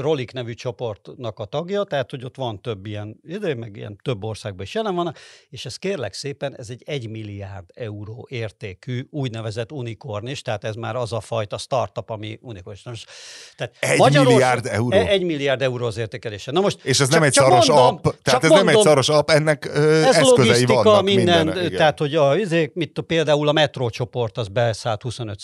Rolik nevű csoportnak a tagja, tehát hogy ott van több ilyen, ide, meg ilyen több országban is jelen vannak, és ez kérlek szépen, ez egy 1 milliárd euró értékű úgynevezett unikornis, tehát ez már az a fajta startup, ami unikornis. Tehát Egy milliárd euró? E- Egy milliárd euró az értékelése. Na most És ez csak- nem egy szaros mondom, app, tehát ez nem egy mondom, szaros app, ennek ö, ez eszközei vannak minden, minden. igen. tehát hogy a, izék, mit, például a metrócsoport az beszállt 25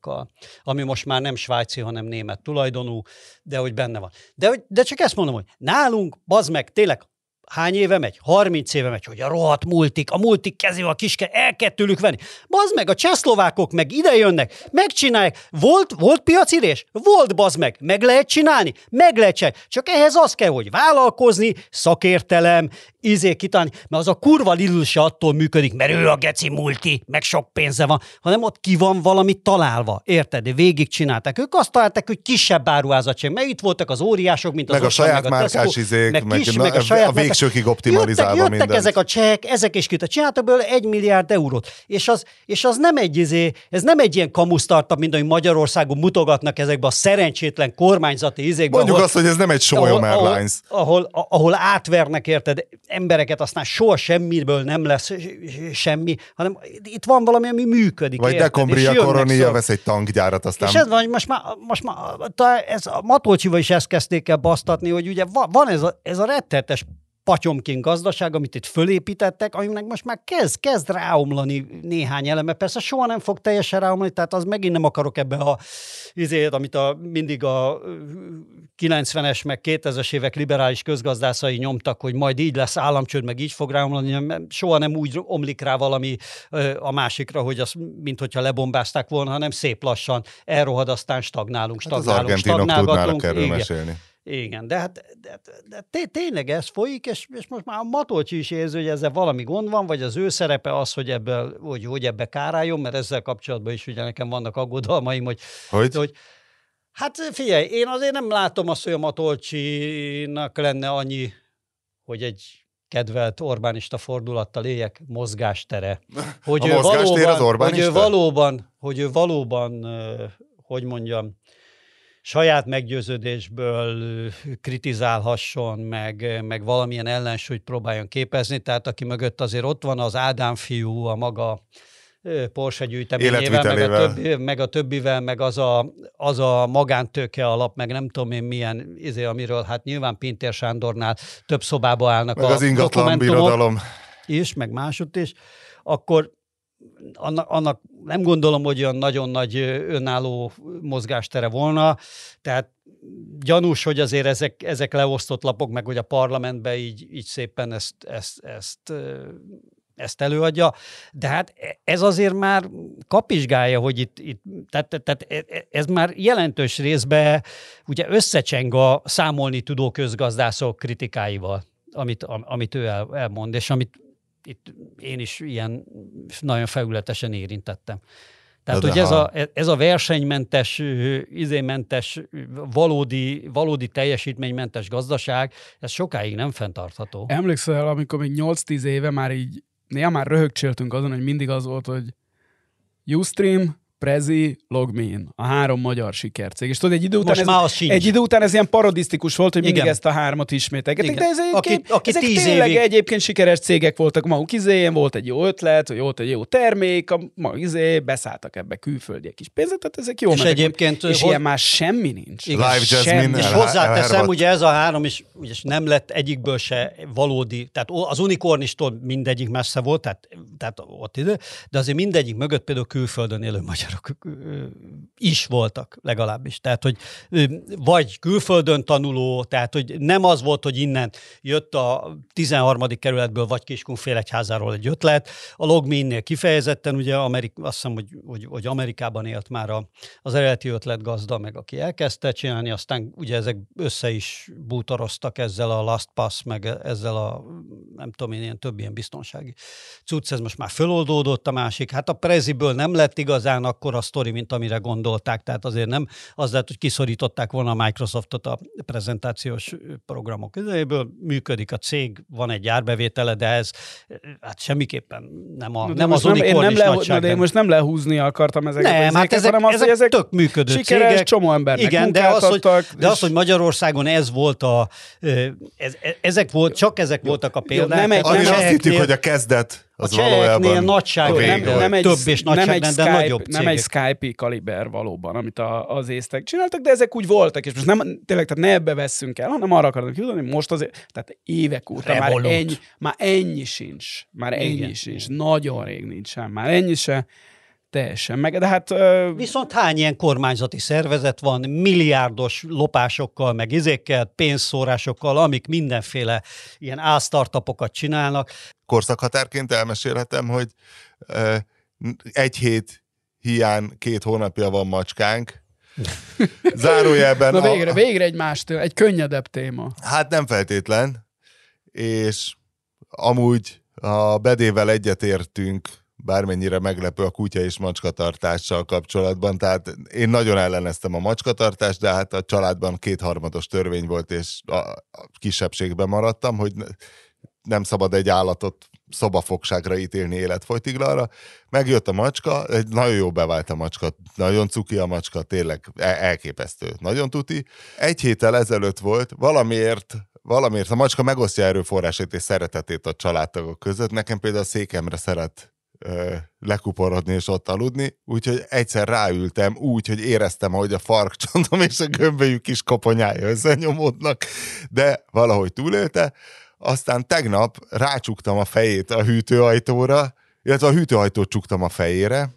kal ami most már nem svájci, hanem német tulajdonú, de hogy benne van. De, hogy- de csak ezt mondom, hogy nálunk, bazd meg, tényleg hány éve megy? 30 éve megy, hogy a rohadt multik, a multik kezével a kiske, el kell tőlük venni. Bazd meg, a csehszlovákok meg ide jönnek, megcsinálják. Volt, volt piacirés? Volt, bazd meg. Meg lehet csinálni? Meg lehet csinálni. Csak ehhez az kell, hogy vállalkozni, szakértelem, izé kitalálni, mert az a kurva Lidl se attól működik, mert ő a geci multi, meg sok pénze van, hanem ott ki van valami találva, érted? Végig csinálták. Ők azt találták, hogy kisebb áruházat sem, mert itt voltak az óriások, mint az Meg a saját meg a Tesco, izék, meg kis, na- meg a, a saját márkás- végsőkig optimalizálva jöttek, jöttek ezek a csehek, ezek is kita, csináltak belőle egy milliárd eurót. És az, és az nem egy, izé, ez nem egy ilyen kamusztartup, mint ahogy Magyarországon mutogatnak ezekbe a szerencsétlen kormányzati izékbe. Mondjuk ahol- azt, hogy ez nem egy Solyom ahol, Airlines. Ahol, ahol, ahol átvernek, érted, embereket, aztán soha semmiből nem lesz semmi, hanem itt van valami, ami működik. Vagy Dekombria Koronia vesz egy tankgyárat, aztán és ez van, hogy most már, most már ez a Matolcsival is ezt kezdték el basztatni, hogy ugye va- van ez a, ez a rettetes patyomként gazdaság, amit itt fölépítettek, aminek most már kezd, kezd ráomlani néhány eleme. Persze soha nem fog teljesen ráomlani, tehát az megint nem akarok ebbe a izét, amit a, mindig a ö, 90-es meg 2000-es évek liberális közgazdászai nyomtak, hogy majd így lesz államcsőd, meg így fog ráomlani, mert soha nem úgy omlik rá valami a másikra, hogy az, mint hogyha lebombázták volna, hanem szép lassan elrohad, aztán stagnálunk, hát az stagnálunk, argentinok tudnának stagnálgatunk. erről Igen. mesélni. Igen, de hát de, de, de tényleg ez folyik, és, és most már a Matolcsi is érzi, hogy ezzel valami gond van, vagy az ő szerepe az, hogy ebből, hogy, hogy ebbe káráljon, mert ezzel kapcsolatban is ugye nekem vannak aggodalmaim, hogy, Hogy? hogy hát figyelj, én azért nem látom azt, hogy a Matolcsinak lenne annyi, hogy egy kedvelt Orbánista fordulattal éljek, mozgástere. Hogy a ő valóban, az hogy ő valóban, hogy ő valóban, hogy mondjam, saját meggyőződésből kritizálhasson, meg, meg valamilyen ellensúlyt próbáljon képezni, tehát aki mögött azért ott van az Ádám fiú, a maga Porsche gyűjteményével, meg a, többi, meg a többivel, meg az a, az a magántőke alap, meg nem tudom én milyen, izé, amiről hát nyilván Pintér Sándornál több szobába állnak meg a az ingatlan birodalom. is, meg másút is, akkor annak, annak nem gondolom, hogy olyan nagyon nagy önálló mozgástere volna, tehát gyanús, hogy azért ezek, ezek leosztott lapok, meg hogy a parlamentben így, így szépen ezt, ezt, ezt ezt előadja, de hát ez azért már kapizsgálja, hogy itt, itt tehát, tehát e, e, ez már jelentős részben ugye összecseng a számolni tudó közgazdászok kritikáival, amit, amit ő el, elmond, és amit itt én is ilyen nagyon felületesen érintettem. Tehát, hogy ez a, ez a versenymentes, izémentes, valódi, valódi teljesítménymentes gazdaság, ez sokáig nem fenntartható. Emlékszel, amikor még 8-10 éve már így néha már röhögcséltünk azon, hogy mindig az volt, hogy Ustream, Prezi, Logmin, a három magyar sikercég. És tudod, egy idő után, ez, egy idő után ez ilyen parodisztikus volt, hogy mindig Igen. ezt a hármat ismételgetik, de ez egyébként, aki, aki ezek tényleg évig... egyébként sikeres cégek voltak maguk izén, volt egy jó ötlet, hogy volt egy jó termék, a mag izé, beszálltak ebbe külföldiek is pénzet, tehát ezek jó. És egyébként... És hoz... ilyen már semmi nincs. Igen, Live semmi. És hozzáteszem, ugye ez a három is ugye nem lett egyikből se valódi, tehát az unikornistól mindegyik messze volt, tehát, tehát ott ide, de azért mindegyik mögött például külföldön élő magyar magyarok is voltak legalábbis. Tehát, hogy vagy külföldön tanuló, tehát, hogy nem az volt, hogy innen jött a 13. kerületből, vagy Kiskunfélegyházáról egy ötlet. A Logminnél kifejezetten, ugye Amerik, azt hiszem, hogy, hogy, hogy Amerikában élt már a, az eredeti ötlet gazda, meg aki elkezdte csinálni, aztán ugye ezek össze is bútoroztak ezzel a Last Pass, meg ezzel a nem tudom én, ilyen több ilyen biztonsági cucc, ez most már föloldódott a másik. Hát a preziből nem lett igazán akkor a sztori, mint amire gondolták, tehát azért nem az lehet, hogy kiszorították volna a Microsoftot a prezentációs programok közéből, működik a cég, van egy árbevétele, de ez hát semmiképpen nem, a, nem az unikornis nem le, de én most nem lehúzni akartam ezeket nem, hát ezek, hanem az, ezek, ezek tök működő sikeres, cégek. csomó embernek Igen, de az, hogy, de az, hogy Magyarországon ez volt a, ez, ezek volt, csak ezek voltak a példák. Jó, nem egy, nem azt hittük, hogy a kezdet az a valójában nagyságrend, nem, nem egy, több és nagyságrendel nagyobb Nem egy Skype kaliber valóban, amit a, az észtek csináltak, de ezek úgy voltak, és most nem, tényleg, tehát ne ebbe vesszünk el, hanem arra akarok jutni, most azért, tehát évek óta már ennyi, már ennyi sincs, már ennyi Igen. sincs, nagyon rég nincsen, már. Ennyi se, Teljesen meg, de hát... Uh... Viszont hány ilyen kormányzati szervezet van, milliárdos lopásokkal, meg izékkel, pénzszórásokkal, amik mindenféle ilyen ásztartapokat csinálnak. Korszakhatárként elmesélhetem, hogy egy hét hiány két hónapja van macskánk, Zárójelben... Na végre, a... végre egy más téma, egy könnyedebb téma. Hát nem feltétlen, és amúgy a bedével egyetértünk bármennyire meglepő a kutya és macskatartással kapcsolatban. Tehát én nagyon elleneztem a macskatartást, de hát a családban kétharmados törvény volt, és a kisebbségben maradtam, hogy nem szabad egy állatot szobafogságra ítélni életfolytiglanra. Megjött a macska, egy nagyon jó bevált a macska, nagyon cuki a macska, tényleg elképesztő, nagyon tuti. Egy héttel ezelőtt volt, valamiért valamiért a macska megosztja erőforrásait és szeretetét a családtagok között. Nekem például a székemre szeret ö, lekuporodni és ott aludni, úgyhogy egyszer ráültem úgy, hogy éreztem, hogy a farkcsontom és a gömbölyük kis koponyája összenyomódnak, de valahogy túlélte. Aztán tegnap rácsuktam a fejét a hűtőajtóra, illetve a hűtőajtót csuktam a fejére,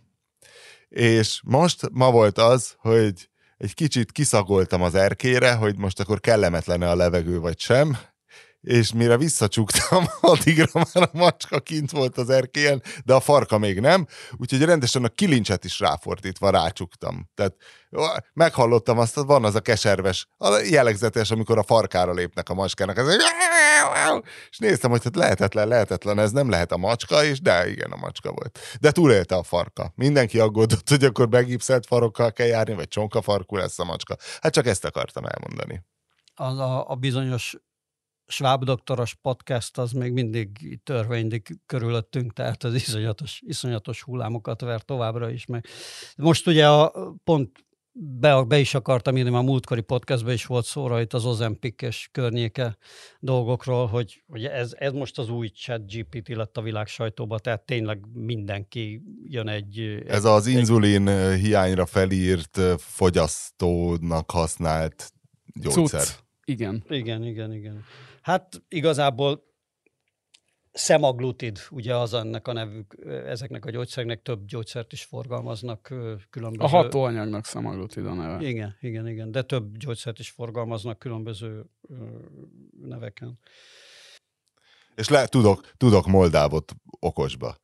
és most ma volt az, hogy egy kicsit kiszagoltam az erkére, hogy most akkor kellemetlen a levegő vagy sem, és mire visszacsuktam, addigra már a macska kint volt az erkélyen, de a farka még nem, úgyhogy rendesen a kilincset is ráfordítva rácsuktam. Tehát meghallottam azt, van az a keserves, a jellegzetes, amikor a farkára lépnek a macskának, ez és néztem, hogy hát lehetetlen, lehetetlen, ez nem lehet a macska, és de igen, a macska volt. De túlélte a farka. Mindenki aggódott, hogy akkor begipszelt farokkal kell járni, vagy csonkafarkú lesz a macska. Hát csak ezt akartam elmondani. Az a, a bizonyos Schwab doktoros podcast az még mindig törvénylik körülöttünk, tehát az iszonyatos, iszonyatos hullámokat ver továbbra is. Meg. Most ugye a, pont be, be is akartam írni, a múltkori podcastban is volt szóra itt az Ozempik és környéke dolgokról, hogy, hogy ez, ez most az új chat GPT lett a világ sajtóba, tehát tényleg mindenki jön egy... Ez az inzulin egy... hiányra felírt fogyasztónak használt gyógyszer. Cucc. Igen. Igen, igen, igen. Hát igazából Szemaglutid, ugye az ennek a nevük, ezeknek a gyógyszereknek több gyógyszert is forgalmaznak különböző... A hatóanyagnak szemaglutid a neve. Igen, igen, igen, de több gyógyszert is forgalmaznak különböző neveken. És le, tudok, tudok Moldávot okosba.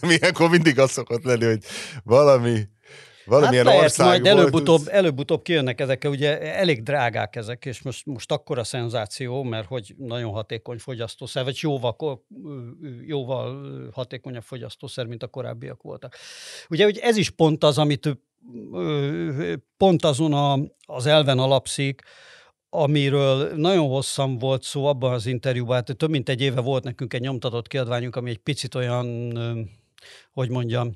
Nem ilyenkor mindig az szokott lenni, hogy valami Valamilyen hát lehet, ország majd előbb-utóbb, ez... előbb-utóbb kijönnek ezek, ugye elég drágák ezek, és most, most akkora szenzáció, mert hogy nagyon hatékony fogyasztószer, vagy jóval, jóval hatékonyabb fogyasztószer, mint a korábbiak voltak. Ugye hogy ez is pont az, amit pont azon a, az elven alapszik, amiről nagyon hosszan volt szó abban az interjúban, hát több mint egy éve volt nekünk egy nyomtatott kiadványunk, ami egy picit olyan, hogy mondjam,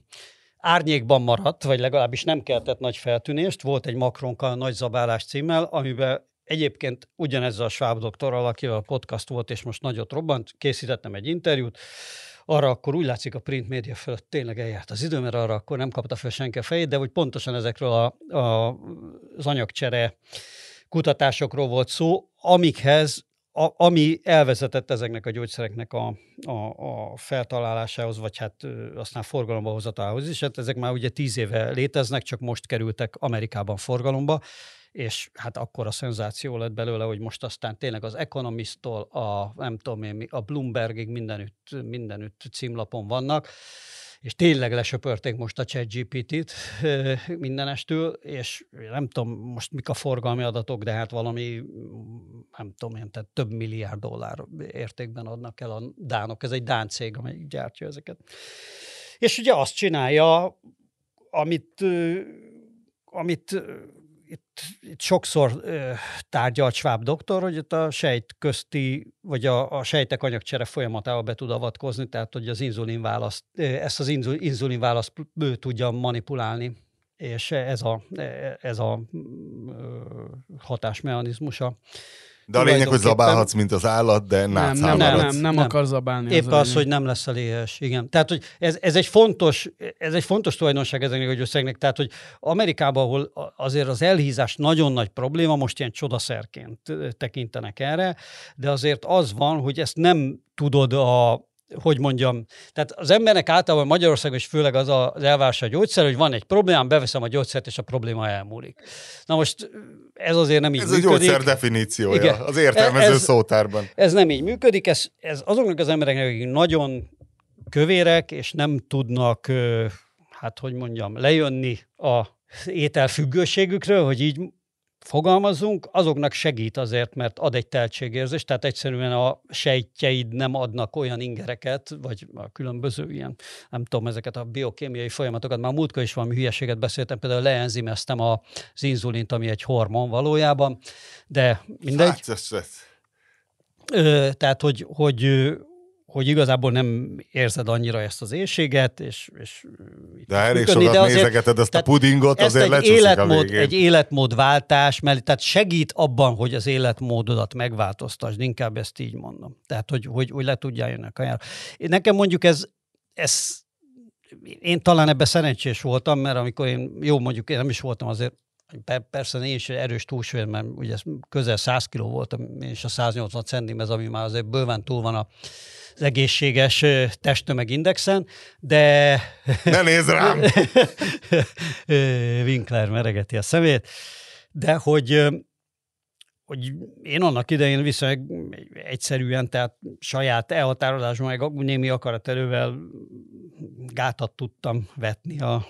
árnyékban maradt, vagy legalábbis nem keltett nagy feltűnést. Volt egy Macronka nagy zabálás címmel, amiben egyébként ugyanezzel a Schwab doktorral, akivel a podcast volt, és most nagyot robbant, készítettem egy interjút, arra akkor úgy látszik a print média fölött tényleg eljárt az idő, mert arra akkor nem kapta fel senki a fejét, de hogy pontosan ezekről a, a, az anyagcsere kutatásokról volt szó, amikhez a, ami elvezetett ezeknek a gyógyszereknek a, a, a feltalálásához, vagy hát aztán forgalomba hozatához is. Hát ezek már ugye tíz éve léteznek, csak most kerültek Amerikában forgalomba, és hát akkor a szenzáció lett belőle, hogy most aztán tényleg az Economist-tól a, nem tudom én, a Bloombergig mindenütt, mindenütt címlapon vannak, és tényleg lesöpörték most a chat GPT-t mindenestől, és nem tudom most mik a forgalmi adatok, de hát valami, nem tudom én, tehát több milliárd dollár értékben adnak el a dánok. Ez egy dán cég, amelyik gyártja ezeket. És ugye azt csinálja, amit, amit itt, itt sokszor ö, tárgyalt Schwab doktor, hogy itt a sejt közti, vagy a, a sejtek anyagcsere folyamatába be tud avatkozni, tehát hogy az inzulin választ, ezt az inzulin választ tudja manipulálni, és ez a, ez a hatásmechanizmusa. De a lényeg, hogy zabálhatsz, mint az állat, de nem, nem, nem, nem, nem, akar zabálni. Épp az, az hogy nem lesz a léhes, igen. Tehát, hogy ez, ez, egy fontos, ez egy fontos tulajdonság ezeknek a gyógyszereknek, tehát, hogy Amerikában, ahol azért az elhízás nagyon nagy probléma, most ilyen csodaszerként tekintenek erre, de azért az van, hogy ezt nem tudod a, hogy mondjam, tehát az embernek általában Magyarországon is főleg az az elvárás a gyógyszer, hogy van egy problémám, beveszem a gyógyszert, és a probléma elmúlik. Na most ez azért nem így ez működik. Ez a gyógyszer definíciója Igen. az értelmező ez, szótárban. Ez nem így működik, ez, ez azoknak az embereknek, akik nagyon kövérek, és nem tudnak, hát hogy mondjam, lejönni a ételfüggőségükről, hogy így fogalmazunk, azoknak segít azért, mert ad egy teltségérzést, tehát egyszerűen a sejtjeid nem adnak olyan ingereket, vagy a különböző ilyen, nem tudom, ezeket a biokémiai folyamatokat, már múltkor is valami hülyeséget beszéltem, például leenzimeztem az inzulint, ami egy hormon valójában, de mindegy. Hát, tehát, hogy, hogy hogy igazából nem érzed annyira ezt az éjséget, és, és de elég működni, sokat de azért, nézegeted ezt a pudingot, azért egy életmód, Egy életmódváltás, mert tehát segít abban, hogy az életmódodat megváltoztasd, inkább ezt így mondom. Tehát, hogy, hogy, hogy le tudjál jönni a kajára. Nekem mondjuk ez, ez én talán ebben szerencsés voltam, mert amikor én, jó mondjuk én nem is voltam azért Persze én is erős túlsúly, mert ugye közel 100 kiló voltam, és a 180 centim, ez ami már azért bőven túl van a az egészséges testtömegindexen, de... Ne nézz rám! Winkler meregeti a szemét, de hogy hogy én annak idején viszonylag egyszerűen, tehát saját elhatározásban, meg némi akaraterővel gátat tudtam vetni a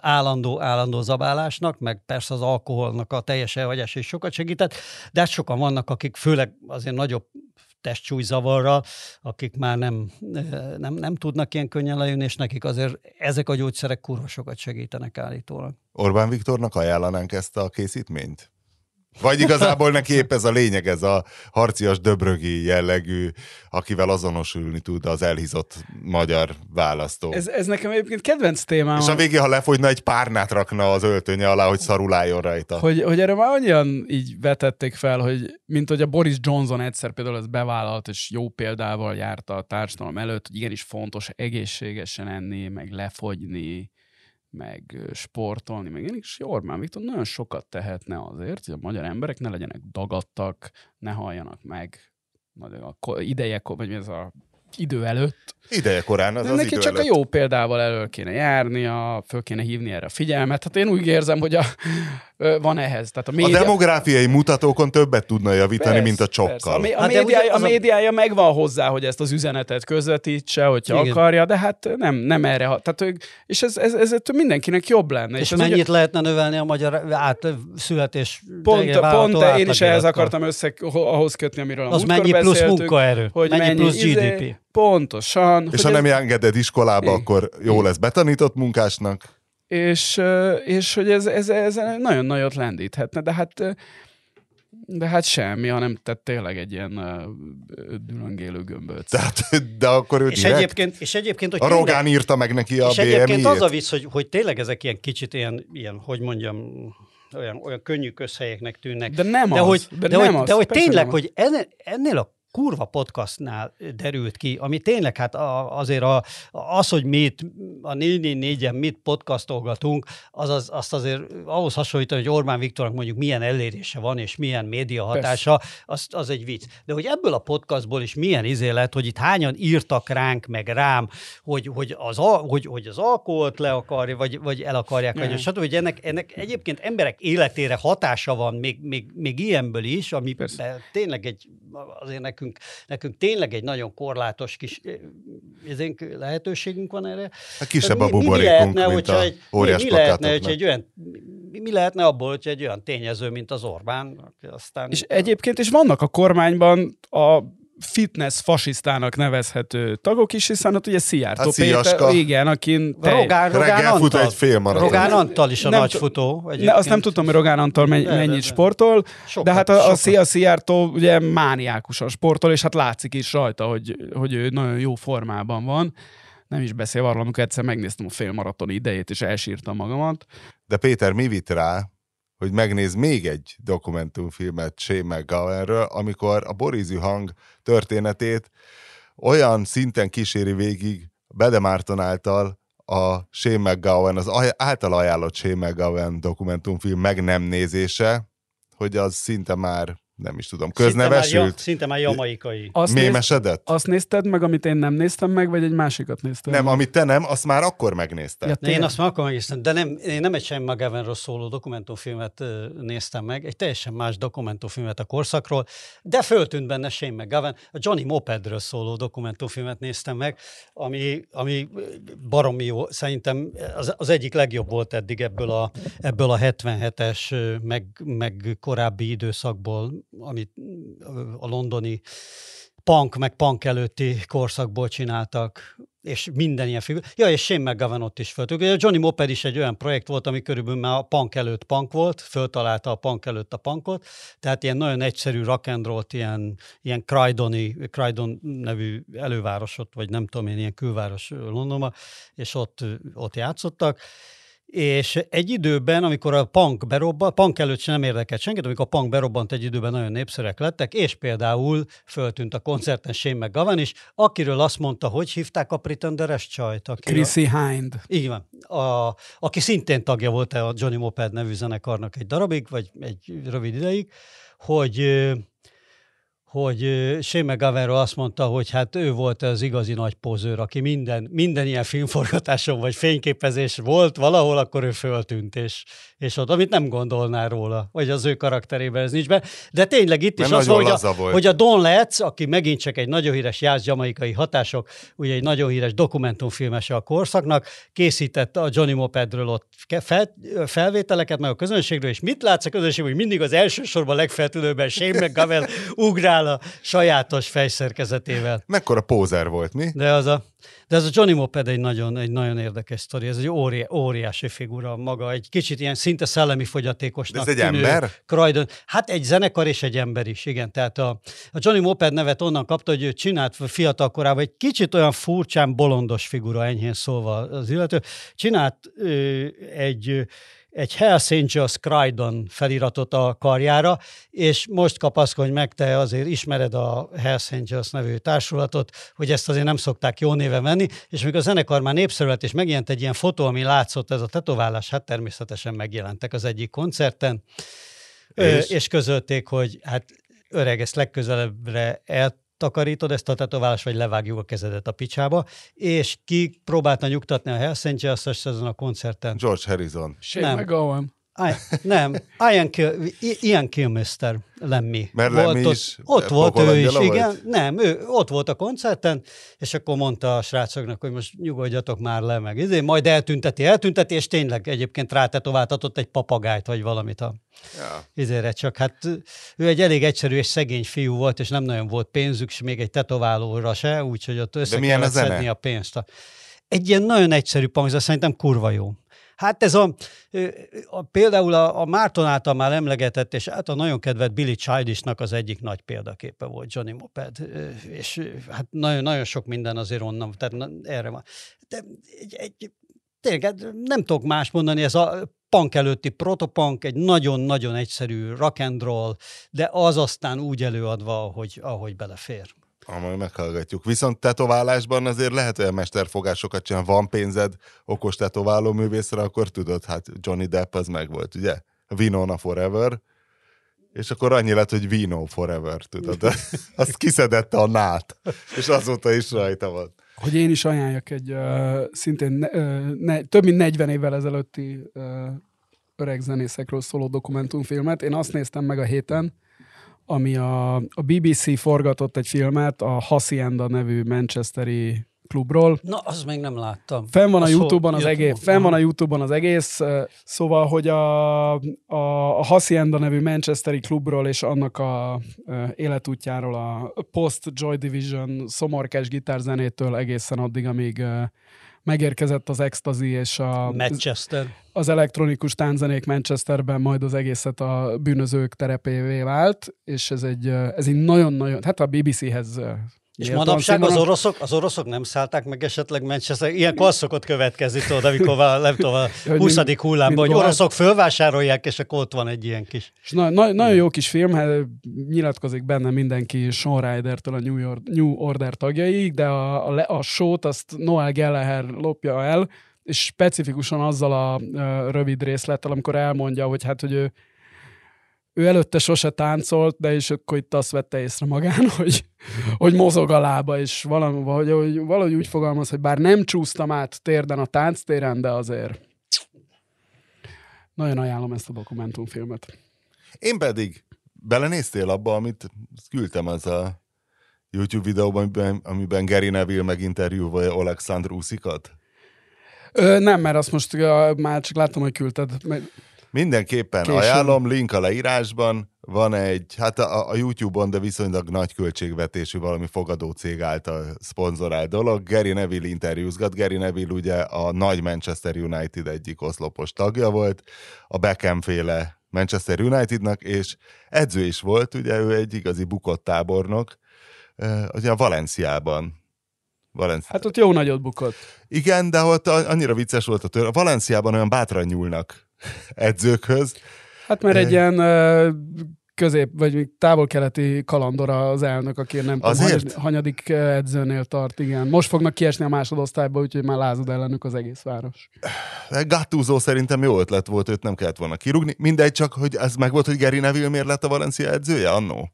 állandó, állandó zabálásnak, meg persze az alkoholnak a teljes elhagyás is sokat segített, de hát sokan vannak, akik főleg azért nagyobb testsúlyzavarral, akik már nem, nem, nem tudnak ilyen könnyen lejönni, és nekik azért ezek a gyógyszerek kurva sokat segítenek állítólag. Orbán Viktornak ajánlanánk ezt a készítményt? Vagy igazából neki épp ez a lényeg, ez a harcias döbrögi jellegű, akivel azonosulni tud az elhízott magyar választó. Ez, ez nekem egyébként kedvenc témám. És a végén, ha lefogyna, egy párnát rakna az öltönye alá, hogy szaruláljon rajta. Hogy, hogy erre már annyian így vetették fel, hogy mint hogy a Boris Johnson egyszer például ez bevállalt, és jó példával járta a társadalom előtt, hogy igenis fontos egészségesen enni, meg lefogyni, meg sportolni, meg én is Orbán Viktor nagyon sokat tehetne azért, hogy a magyar emberek ne legyenek dagadtak, ne halljanak meg a ideje, vagy ez a idő előtt. Ideje korán az De az neki idő csak előtt. a jó példával elő kéne járnia, föl kéne hívni erre a figyelmet. Hát én úgy érzem, hogy a, van ehhez. Tehát a, A média, demográfiai mutatókon többet tudna javítani, Persze, mint a persze. csokkal. A, mé- a, Hát médiája, a a- médiája megvan hozzá, hogy ezt az üzenetet közvetítse, hogyha Igen. akarja, de hát nem, nem erre. Tehát, ők- és ez, ez, ez, ez mindenkinek jobb lenne. És ez mennyit ugye- lehetne növelni a magyar át, születés Pont, pont én is ehhez akartam össze, ahhoz kötni, amiről a Az múltkor mennyi plusz munkaerő? hogy mennyi, mennyi plusz izé- GDP? Pontosan. És ha ez- nem engeded iskolába, Igen. akkor jó lesz betanított munkásnak. És, és hogy ez, ez, ez nagyon nagyot lendíthetne, de hát de hát semmi, hanem tehát tényleg egy ilyen ö, dülöngélő gömböc. Tehát, de akkor ő És direkt, egyébként, és egyébként, hogy a tényleg- Rogán írta meg neki a és egyébként az a vicc, hogy, hogy tényleg ezek ilyen kicsit ilyen, ilyen hogy mondjam, olyan, olyan könnyű közhelyeknek tűnnek. De nem de az, hogy, de de, nem hogy, az, de hogy tényleg, nem hogy ennél, ennél a kurva podcastnál derült ki, ami tényleg hát a, azért a, az, hogy mi itt a 444-en mit podcastolgatunk, az, az, azt azért ahhoz hasonlítani, hogy Orbán Viktornak mondjuk milyen elérése van, és milyen média hatása, az, az egy vicc. De hogy ebből a podcastból is milyen izé lett, hogy itt hányan írtak ránk, meg rám, hogy, hogy, az, al- hogy, hogy az alkoholt le akarja, vagy, vagy el akarják, vagy Mhm. stb. Hogy ennek, ennek egyébként emberek életére hatása van, még, még, még ilyenből is, ami Persze. tényleg egy, azért nekünk, nekünk tényleg egy nagyon korlátos kis eh, ezénk lehetőségünk van erre. Hát kisebb Tehát a mi- mi buborékunk, lehetne, mint hogyha a egy, óriás mi, mi lehetne, hogyha egy olyan, mi, mi lehetne abból, hogyha egy olyan tényező, mint az Orbán, aki aztán... És egyébként is vannak a kormányban a fitness fasisztának nevezhető tagok is, hiszen ott ugye Szijjártó Hát. Péter, igen, akin te- Rogán, Rogán Reggel fut Antal. egy fél maraton. Rogán Antal is a Nem nagy futó. ne, azt nem tudtam, hogy Rogán Antal menny- De, de, mennyit de. sportol, Sokat, de hát a, a sokat. Szia Szijjártó ugye mániákusan sportol, és hát látszik is rajta, hogy, hogy ő nagyon jó formában van. Nem is beszél arról, amikor egyszer megnéztem a félmaraton idejét, és elsírtam magamat. De Péter mi vitt rá, hogy megnéz még egy dokumentumfilmet Shane McGowanről, amikor a Borizű hang történetét olyan szinten kíséri végig Bede Márton által a Shane McGowan, az által ajánlott Shane McGowan dokumentumfilm meg nem nézése, hogy az szinte már, nem is tudom, Szinte már, ja, köznevesült, szinte már jamaikai. Azt, néz, mémesedett? azt nézted meg, amit én nem néztem meg, vagy egy másikat néztem Nem, meg? amit te nem, azt már akkor megnézted. Ja, én azt már akkor megnéztem, de nem, én nem egy Shane McGavanról szóló dokumentumfilmet néztem meg, egy teljesen más dokumentumfilmet a korszakról, de föltűnt benne Shane McGavan. A Johnny Mopedről szóló dokumentumfilmet néztem meg, ami, ami baromi jó, szerintem az, az egyik legjobb volt eddig ebből a, ebből a 77-es, ö, meg, meg korábbi időszakból, amit a londoni punk, meg punk előtti korszakból csináltak, és minden ilyen figura. Ja, és Shane McGowan ott is föl. Ugye a Johnny Moped is egy olyan projekt volt, ami körülbelül már a punk előtt punk volt, föltalálta a punk előtt a punkot, tehát ilyen nagyon egyszerű rock and roll ilyen, ilyen Croydoni, Croydon nevű elővárosot, vagy nem tudom én, ilyen külváros Londonban, és ott, ott játszottak, és egy időben, amikor a punk berobbant, punk előtt sem nem érdekelt senkit, amikor a punk berobbant, egy időben nagyon népszerűek lettek, és például föltűnt a koncerten Shane McGowan is, akiről azt mondta, hogy hívták a Pretenderes csajt? Aki Chrissy Hind. így van. A, aki szintén tagja volt a Johnny Moped nevű zenekarnak egy darabig, vagy egy rövid ideig, hogy hogy Shane McGowanról azt mondta, hogy hát ő volt az igazi nagy pozőr, aki minden, minden ilyen filmforgatáson vagy fényképezés volt valahol, akkor ő föltűnt, és, és ott, amit nem gondolnál róla, vagy az ő karakterében ez nincs be. De tényleg itt is Mert az, van, nagyon hogy a, volt. hogy a Don Letts, aki megint csak egy nagyon híres jazz jamaikai hatások, ugye egy nagyon híres dokumentumfilmese a korszaknak, készített a Johnny Mopedről ott fel, felvételeket, meg a közönségről, és mit látsz a közönségről, hogy mindig az elsősorban legfeltűnőbben Shane McGowan ugrál áll a sajátos fejszerkezetével. Mekkora pózer volt, mi? De az a, de ez a Johnny Moped egy nagyon, egy nagyon érdekes sztori. Ez egy óri, óriási figura maga, egy kicsit ilyen szinte szellemi fogyatékosnak De ez egy tűnő ember? Croydon. Hát egy zenekar és egy ember is, igen. Tehát a, a Johnny Moped nevet onnan kapta, hogy ő csinált fiatal korában egy kicsit olyan furcsán bolondos figura, enyhén szólva az illető. Csinált ö, egy egy Hells Angels Croydon feliratot a karjára, és most kapaszkodj meg, te azért ismered a Hells Angels nevű társulatot, hogy ezt azért nem szokták jó néven venni, és mikor a zenekar már népszerű lett, és megjelent egy ilyen fotó, ami látszott, ez a tetoválás, hát természetesen megjelentek az egyik koncerten, és, És? közölték, hogy hát öreg, ezt legközelebbre eltakarítod ezt a tetoválást, vagy levágjuk a kezedet a picsába, és ki próbálta nyugtatni a Hells Angels ezen a koncerten. George Harrison. Shane Nem. McGowan. I, nem, Ian, Kill, Ian Kilmister, Lemmy. Mert Volt Lemmy ott, is ott volt ő is, pokolangyala igen. Nem, ő ott volt a koncerten, és akkor mondta a srácoknak, hogy most nyugodjatok már le meg. Izé, majd eltünteti, eltünteti, és tényleg egyébként rátetováltatott egy papagájt, vagy valamit a Ja. izére, csak hát ő egy elég egyszerű és szegény fiú volt, és nem nagyon volt pénzük, és még egy tetoválóra se, úgyhogy ott össze kellett szedni a pénzt. Egy ilyen nagyon egyszerű de szerintem kurva jó. Hát ez a, a például a, a Márton által már emlegetett, és hát a nagyon kedvelt Billy Childishnak az egyik nagy példaképe volt Johnny Moped, és hát nagyon, nagyon sok minden azért onnan, tehát erre van. De egy, egy, tényleg nem tudok más mondani, ez a punk előtti protopunk, egy nagyon-nagyon egyszerű rock and roll, de az aztán úgy előadva, ahogy, ahogy belefér. Ah, majd meghallgatjuk. Viszont tetoválásban azért lehet olyan mesterfogásokat csinálni. Van pénzed okos tetováló művészre, akkor tudod, hát Johnny Depp az megvolt, ugye? Winona Forever. És akkor annyi lett, hogy Vino Forever, tudod? Azt kiszedette a nát, és azóta is rajta van. Hogy én is ajánljak egy uh, szintén ne, ne, több mint 40 évvel ezelőtti uh, öreg zenészekről szóló dokumentumfilmet. Én azt néztem meg a héten, ami a, a BBC forgatott egy filmet a Hacienda nevű manchesteri klubról. Na, azt még nem láttam. Fenn van a Az YouTube-on az egész, fenn van a. YouTube-on az egész, szóval, hogy a, a, a Hacienda nevű Manchesteri klubról és annak a ö, életútjáról a post Joy Division szomorkás gitárzenétől egészen addig, amíg megérkezett az Ecstasy és a, Manchester. az elektronikus tánzenék Manchesterben, majd az egészet a bűnözők terepévé vált, és ez egy, ez egy nagyon-nagyon, hát a BBC-hez És méltóan manapság az oroszok, az oroszok nem szállták meg esetleg Manchester? Ilyenkor az szokott következni, tudod, amikor van, nem tudom, a Hogy 20. mind- hullámban, hogy oroszok fölvásárolják, és akkor ott van egy ilyen kis... És na, na, nagyon jó kis film, hát nyilatkozik benne mindenki Sean Ryder-től a New, York, New Order tagjaiig, de a, a, a sót azt Noel Gallagher lopja el, és specifikusan azzal a ö, rövid részlettel, amikor elmondja, hogy hát, hogy ő, ő előtte sose táncolt, de és akkor itt azt vette észre magán, hogy, hogy mozog a lába, és valami, vagy, hogy valahogy úgy fogalmaz, hogy bár nem csúsztam át térden a tánctéren, de azért nagyon ajánlom ezt a dokumentumfilmet. Én pedig belenéztél abba, amit küldtem az a YouTube videóban, amiben, amiben Gary Neville meginterjúvolja Alexandr Uszikat? Ö, nem, mert azt most ö, már csak láttam, hogy küldted. Mert Mindenképpen Későn. ajánlom, link a leírásban. Van egy, hát a, a YouTube-on, de viszonylag nagy költségvetésű valami fogadó cég által szponzorált dolog. Gary Neville interjúzgat. Gary Neville ugye a nagy Manchester United egyik oszlopos tagja volt, a Beckham féle Manchester Unitednak, és edző is volt, ugye ő egy igazi bukott tábornok, ugye a Valenciában. Valenci... hát ott jó nagyot bukott. Igen, de ott annyira vicces volt a tör. A Valenciában olyan bátran nyúlnak edzőkhöz, Hát mert egy ilyen közép, vagy távol-keleti kalandora az elnök, aki nem tudom, Azért? hanyad- hanyadik edzőnél tart, igen. Most fognak kiesni a másodosztályba, úgyhogy már lázad ellenük az egész város. Gattuso szerintem jó ötlet volt, őt nem kellett volna kirúgni. Mindegy, csak hogy ez meg volt, hogy Gary Neville miért lett a Valencia edzője annó.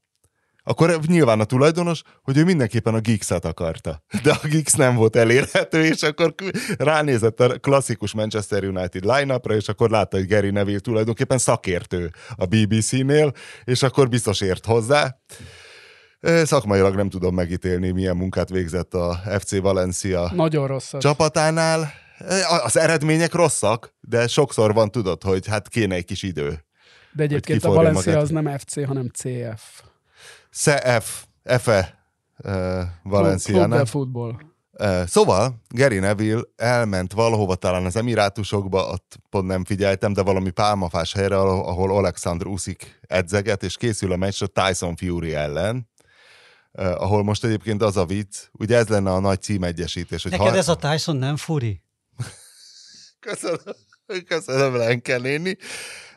Akkor nyilván a tulajdonos, hogy ő mindenképpen a Geeks-et akarta. De a Geeks nem volt elérhető, és akkor ránézett a klasszikus Manchester United line-upra, és akkor látta, hogy Gary Neville tulajdonképpen szakértő a BBC-nél, és akkor biztos ért hozzá. Szakmailag nem tudom megítélni, milyen munkát végzett a FC Valencia Nagyon rossz. az. csapatánál az eredmények rosszak, de sokszor van, tudod, hogy hát kéne egy kis idő. De egyébként a Valencia magát. az nem FC, hanem CF. Se F, F-e uh, Valenciana. Club de Football. Uh, szóval Gary Neville elment valahova talán az Emirátusokba, ott pont nem figyeltem, de valami pálmafás helyre, ahol Alexander Uszik edzeget, és készül a meccs a Tyson Fury ellen, uh, ahol most egyébként az a vicc, ugye ez lenne a nagy címegyesítés. Hogy Neked ha... ez a Tyson nem Fury? Köszönöm, köszönöm Lenke néni.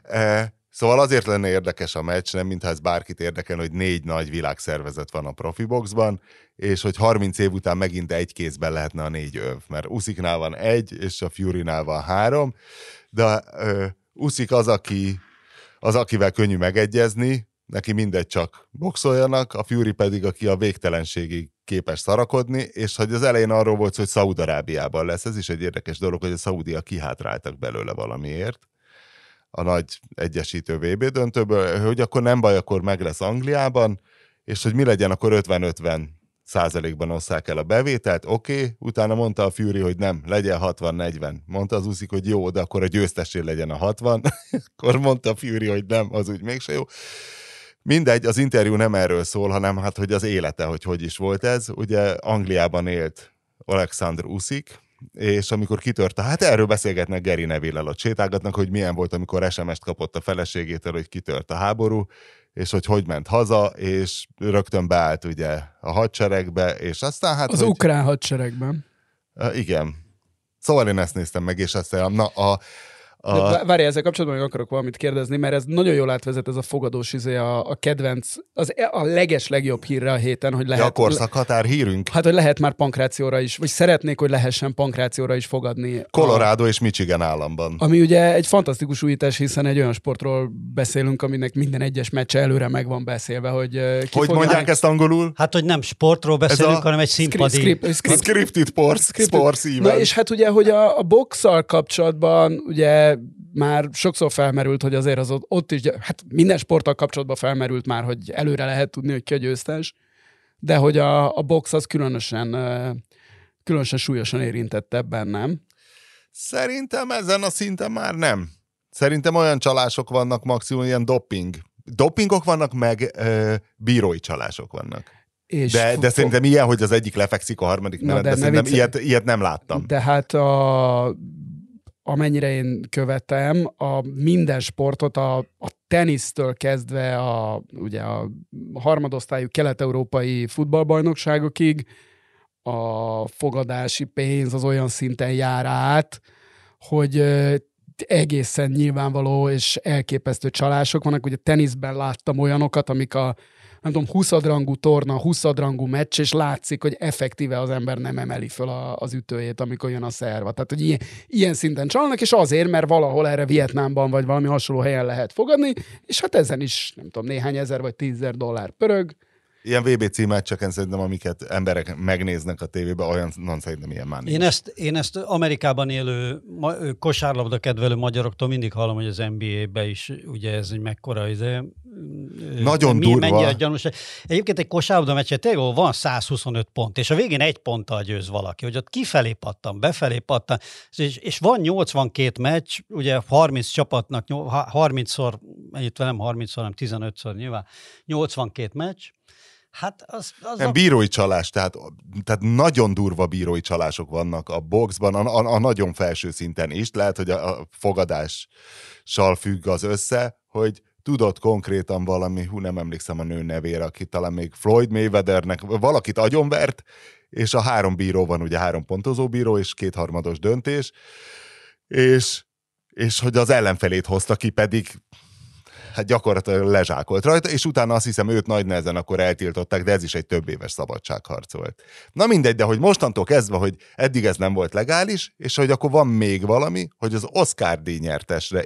Uh, Szóval azért lenne érdekes a meccs, nem mintha ez bárkit érdekel, hogy négy nagy világszervezet van a profiboxban, és hogy 30 év után megint egy kézben lehetne a négy öv, mert Usziknál van egy, és a Fury-nál van három, de uh, Uszik az, aki, az, akivel könnyű megegyezni, neki mindegy csak boxoljanak, a Fury pedig, aki a végtelenségig képes szarakodni, és hogy az elején arról volt hogy Szaúd-Arábiában lesz, ez is egy érdekes dolog, hogy a szaudiak kihátráltak belőle valamiért, a nagy egyesítő VB döntőből, hogy akkor nem baj, akkor meg lesz Angliában, és hogy mi legyen, akkor 50-50 százalékban osszák el a bevételt, oké, okay. utána mondta a Fury, hogy nem, legyen 60-40. Mondta az úszik, hogy jó, de akkor a győztesé legyen a 60, akkor mondta a Fury, hogy nem, az úgy mégse jó. Mindegy, az interjú nem erről szól, hanem hát, hogy az élete, hogy hogy is volt ez. Ugye Angliában élt Alexander Uszik, és amikor kitört, hát erről beszélgetnek Geri neville ott sétálgatnak, hogy milyen volt, amikor SMS-t kapott a feleségétől, hogy kitört a háború, és hogy hogy ment haza, és rögtön beállt ugye a hadseregbe, és aztán hát... Az hogy, ukrán hadseregben. Igen. Szóval én ezt néztem meg, és azt na a, a... Várj, ezzel kapcsolatban még akarok valamit kérdezni, mert ez nagyon jól átvezet ez a fogadós izé a, a kedvenc, az e- a leges legjobb hírre a héten, hogy lehet... Ja, korszakhatár hírünk? Hát, hogy lehet már pankrációra is, vagy szeretnék, hogy lehessen pankrációra is fogadni. Colorado a, és Michigan államban. Ami ugye egy fantasztikus újítás, hiszen egy olyan sportról beszélünk, aminek minden egyes meccse előre meg van beszélve, hogy ki Hogy mondják meg... ezt angolul? Hát, hogy nem sportról beszélünk, a... hanem egy színpadi. Script, script, scripted sports, scripted. sports event. Na és hát ugye, hogy a, a boxal kapcsolatban ugye már sokszor felmerült, hogy azért az ott, ott is, hát minden sporttal kapcsolatban felmerült már, hogy előre lehet tudni, hogy ki a győztes, de hogy a, a box az különösen, különösen súlyosan érintett ebben, nem? Szerintem ezen a szinten már nem. Szerintem olyan csalások vannak, maximum ilyen doping. Dopingok vannak, meg ö, bírói csalások vannak. És de, de szerintem ilyen, hogy az egyik lefekszik a harmadik mellett, de, de szerintem ilyet, ilyet nem láttam. De hát a amennyire én követem, a minden sportot, a, a tenisztől kezdve a, ugye a harmadosztályú kelet-európai futballbajnokságokig, a fogadási pénz az olyan szinten jár át, hogy egészen nyilvánvaló és elképesztő csalások vannak. Ugye teniszben láttam olyanokat, amik a nem tudom, 20 rangú torna, 20 rangú meccs, és látszik, hogy effektíve az ember nem emeli föl a, az ütőjét, amikor jön a szerva. Tehát, hogy ilyen, ilyen szinten csalnak, és azért, mert valahol erre Vietnámban vagy valami hasonló helyen lehet fogadni, és hát ezen is, nem tudom, néhány ezer vagy tízezer dollár pörög, Ilyen VBC meccseken szerintem, amiket emberek megnéznek a tévében, olyan non szerintem ilyen már én ezt, én ezt Amerikában élő kosárlabda kedvelő magyaroktól mindig hallom, hogy az NBA-be is ugye ez egy mekkora izé, nagyon mi, durva. Mennyire gyanús. Egyébként egy kosárlabda meccsen tényleg van 125 pont, és a végén egy ponttal győz valaki, hogy ott kifelé pattan, befelé pattan, és, és van 82 meccs, ugye 30 csapatnak, 30-szor, mennyit nem 30-szor, hanem 15-szor nyilván, 82 meccs, Hát az, az nem, a... bírói csalás, tehát, tehát nagyon durva bírói csalások vannak a boxban, a, a, a nagyon felső szinten is, lehet, hogy a, a fogadással függ az össze, hogy tudott konkrétan valami, hú, nem emlékszem a nő nevére, aki talán még Floyd Mayweathernek valakit agyonvert, és a három bíró van, ugye három pontozó bíró, és kétharmados döntés, és, és hogy az ellenfelét hozta ki, pedig hát gyakorlatilag lezsákolt rajta, és utána azt hiszem őt nagy nehezen akkor eltiltották, de ez is egy több éves szabadságharc volt. Na mindegy, de hogy mostantól kezdve, hogy eddig ez nem volt legális, és hogy akkor van még valami, hogy az Oscar díj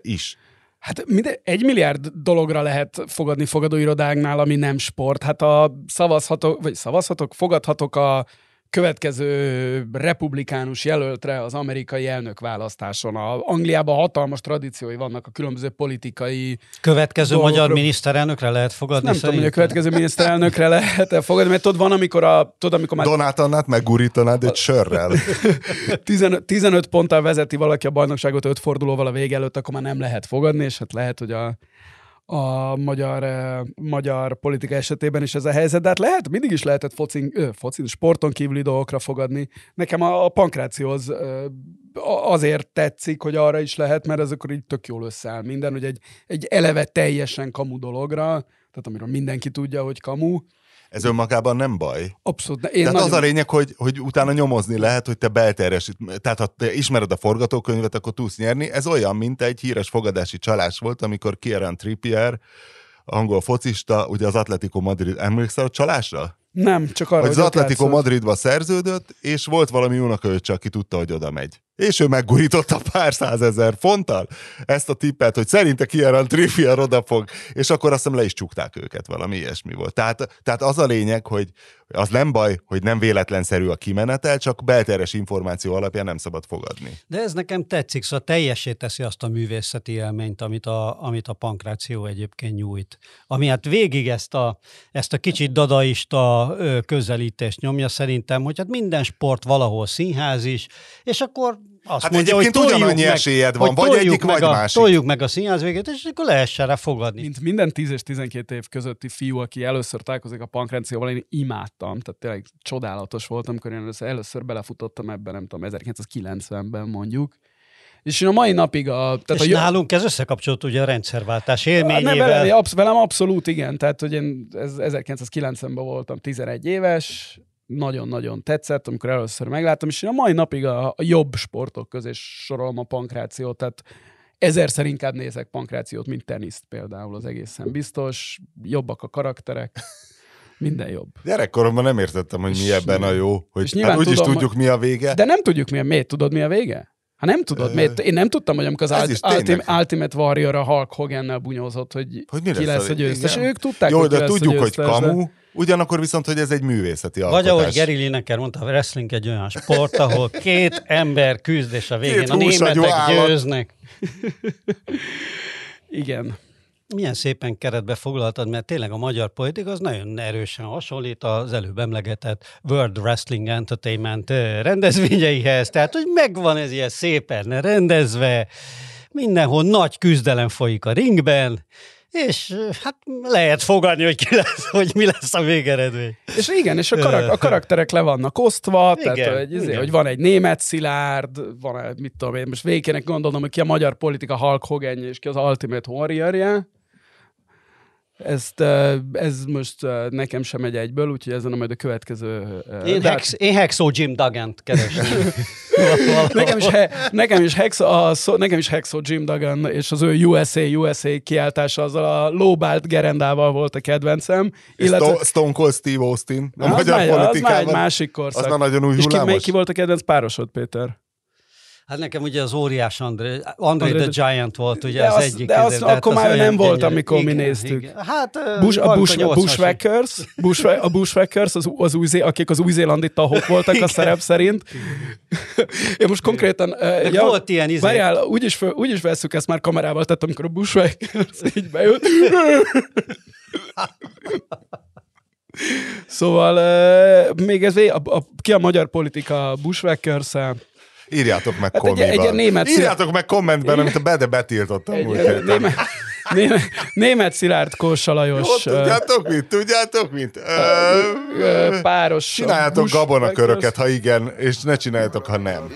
is Hát minde, egy milliárd dologra lehet fogadni fogadóirodáknál, ami nem sport. Hát a szavazhatok, vagy szavazhatok, fogadhatok a következő republikánus jelöltre az amerikai elnökválasztáson. A Angliában hatalmas tradíciói vannak a különböző politikai... Következő dolgokra. magyar miniszterelnökre lehet fogadni? Nem tudom, hogy a következő miniszterelnökre lehet -e fogadni, mert tudod, van, amikor a... Tudod, amikor már... Donát Annát meggurítanád egy sörrel. 15, 15 ponttal vezeti valaki a bajnokságot öt fordulóval a vége előtt, akkor már nem lehet fogadni, és hát lehet, hogy a a magyar, eh, magyar politika esetében is ez a helyzet, de hát lehet, mindig is lehetett focin, ö, focin sporton kívüli dolgokra fogadni. Nekem a, a pankráció az ö, azért tetszik, hogy arra is lehet, mert ez akkor így tök jól összeáll minden, hogy egy, egy eleve teljesen kamu dologra, tehát amiről mindenki tudja, hogy kamu, Ez önmagában nem baj. Abszolút. Én Tehát nagyon... az a lényeg, hogy, hogy utána nyomozni lehet, hogy te belterjesít. Tehát ha te ismered a forgatókönyvet, akkor tudsz nyerni. Ez olyan, mint egy híres fogadási csalás volt, amikor Kieran Trippier, angol focista, ugye az Atletico Madrid, emlékszel a csalásra? Nem, csak arra, Hogy az hogy ott Atletico. Madridba szerződött, és volt valami unokaöccse, aki tudta, hogy oda megy. És ő meggurította pár százezer fonttal ezt a tippet, hogy szerinte Kieran Trippier oda fog, és akkor azt hiszem le is csukták őket, valami ilyesmi volt. Tehát, tehát az a lényeg, hogy az nem baj, hogy nem véletlenszerű a kimenetel, csak belterjes információ alapján nem szabad fogadni. De ez nekem tetszik, szóval teljesé teszi azt a művészeti élményt, amit a, amit a pankráció egyébként nyújt. Ami hát végig ezt a, ezt a kicsit dadaista közelítést nyomja szerintem, hogy hát minden sport valahol színház is, és akkor azt Hát mondja, hogy egyébként toljuk ugyanannyi meg, esélyed van, hogy vagy egyik, meg vagy a, másik. Toljuk meg a színház végét, és akkor lehessen rá fogadni. Mint minden 10 és 12 év közötti fiú, aki először találkozik a pankrációval, én imádtam, tehát tényleg csodálatos volt, amikor én először, először belefutottam ebben, nem tudom, 1990-ben mondjuk. És én a mai napig a... Tehát és a, jó- nálunk ez összekapcsolt ugye a rendszerváltás nem, velem, élményével. absz- velem abszolút igen, tehát hogy én ez 1990-ben voltam 11 éves, nagyon-nagyon tetszett, amikor először megláttam, és én a mai napig a, a jobb sportok közé sorolom a pankrációt, tehát ezerszer inkább nézek pankrációt, mint teniszt például, az egészen biztos. Jobbak a karakterek, minden jobb. Gyerekkoromban nem értettem, hogy mi És ebben a jó, és hogy nyilván hát úgyis tudom, tudjuk, mi a vége. De nem tudjuk mi a miért, tudod mi a vége? Ha nem tudod, Ö, miért? Én nem tudtam, hogy amikor az ez Ult- is tényleg. Ultimate, Ultimate Warrior a Hulk Hogan-nel bunyózott, hogy, Hogy mi ki lesz lesz a- győztes. igen. Ők tudták, Jó, hogy ki de lesz a tudjuk, hogy győztes, de- kamu, ugyanakkor viszont, hogy ez egy művészeti alkotás. Vagy ahogy Gary Lineker mondta, a wrestling egy olyan sport, ahol két ember küzd, és a végén Két a németek győznek. Igen. Milyen szépen keretbe foglaltad, mert tényleg a magyar politika az nagyon erősen hasonlít az előbb emlegetett World Wrestling Entertainment rendezvényeihez, tehát hogy megvan ez ilyen szépen rendezve, mindenhol nagy küzdelem folyik a ringben, és hát lehet fogadni, hogy, ki lesz, hogy mi lesz a végeredmény. És igen, és a, karak- a karakterek le vannak osztva, Igen, tehát hogy, izé, hogy van egy német szilárd, van egy, mit tudom én, most végig kéne gondolnom, hogy ki a magyar politika Hulk Hogan és ki az Ultimate Warrior-je. Ezt, ez most nekem sem megy egyből, úgyhogy ezen a majd a következő... Én, de- Hex, én Hexo Jim Duggan-t keresem. Nekem is, he, nekem, is Hexo, a, szó, nekem is Hexo Jim Duggan és az ő USA, USA kiáltása azzal a lóbált gerendával volt a kedvencem. Illetve... Stone Cold Steve Austin a az, magyar már, az már egy másik korszak. Az már nagyon új És ki, hullámos. mely- ki volt a kedvenc párosod, Péter? Hát nekem ugye az óriás André, André the Giant volt ugye De az az- egyik. de az izé, akkor hát már nem volt, gyönyörű. amikor mi Igen, néztük. igen. Hát Bush, a Bush, 80-as. Bushwhackers, Bushwa- a Bushwhackers, az, az új, akik az új-zélandi tahok voltak a szerep szerint. Én most konkrétan... Uh, Meg volt ilyen izé. Várjál, úgyis, föl, úgyis veszük ezt már kamerával, tehát amikor a Bushwhackers így bejött. Szóval uh, még ez a, a, ki a magyar politika bushwhackers Írjátok meg Hát egy- komiban. egy ilyen német Írjátok meg kommentben, amit a Bede betiltottam egy, egy, héten. német, német, német Szilárd Kósa Jó, Lajos ö, tudjátok mit? Tudjátok mit? páros Csináljátok gabonaköröket, ha igen, és ne csináljátok, ha nem.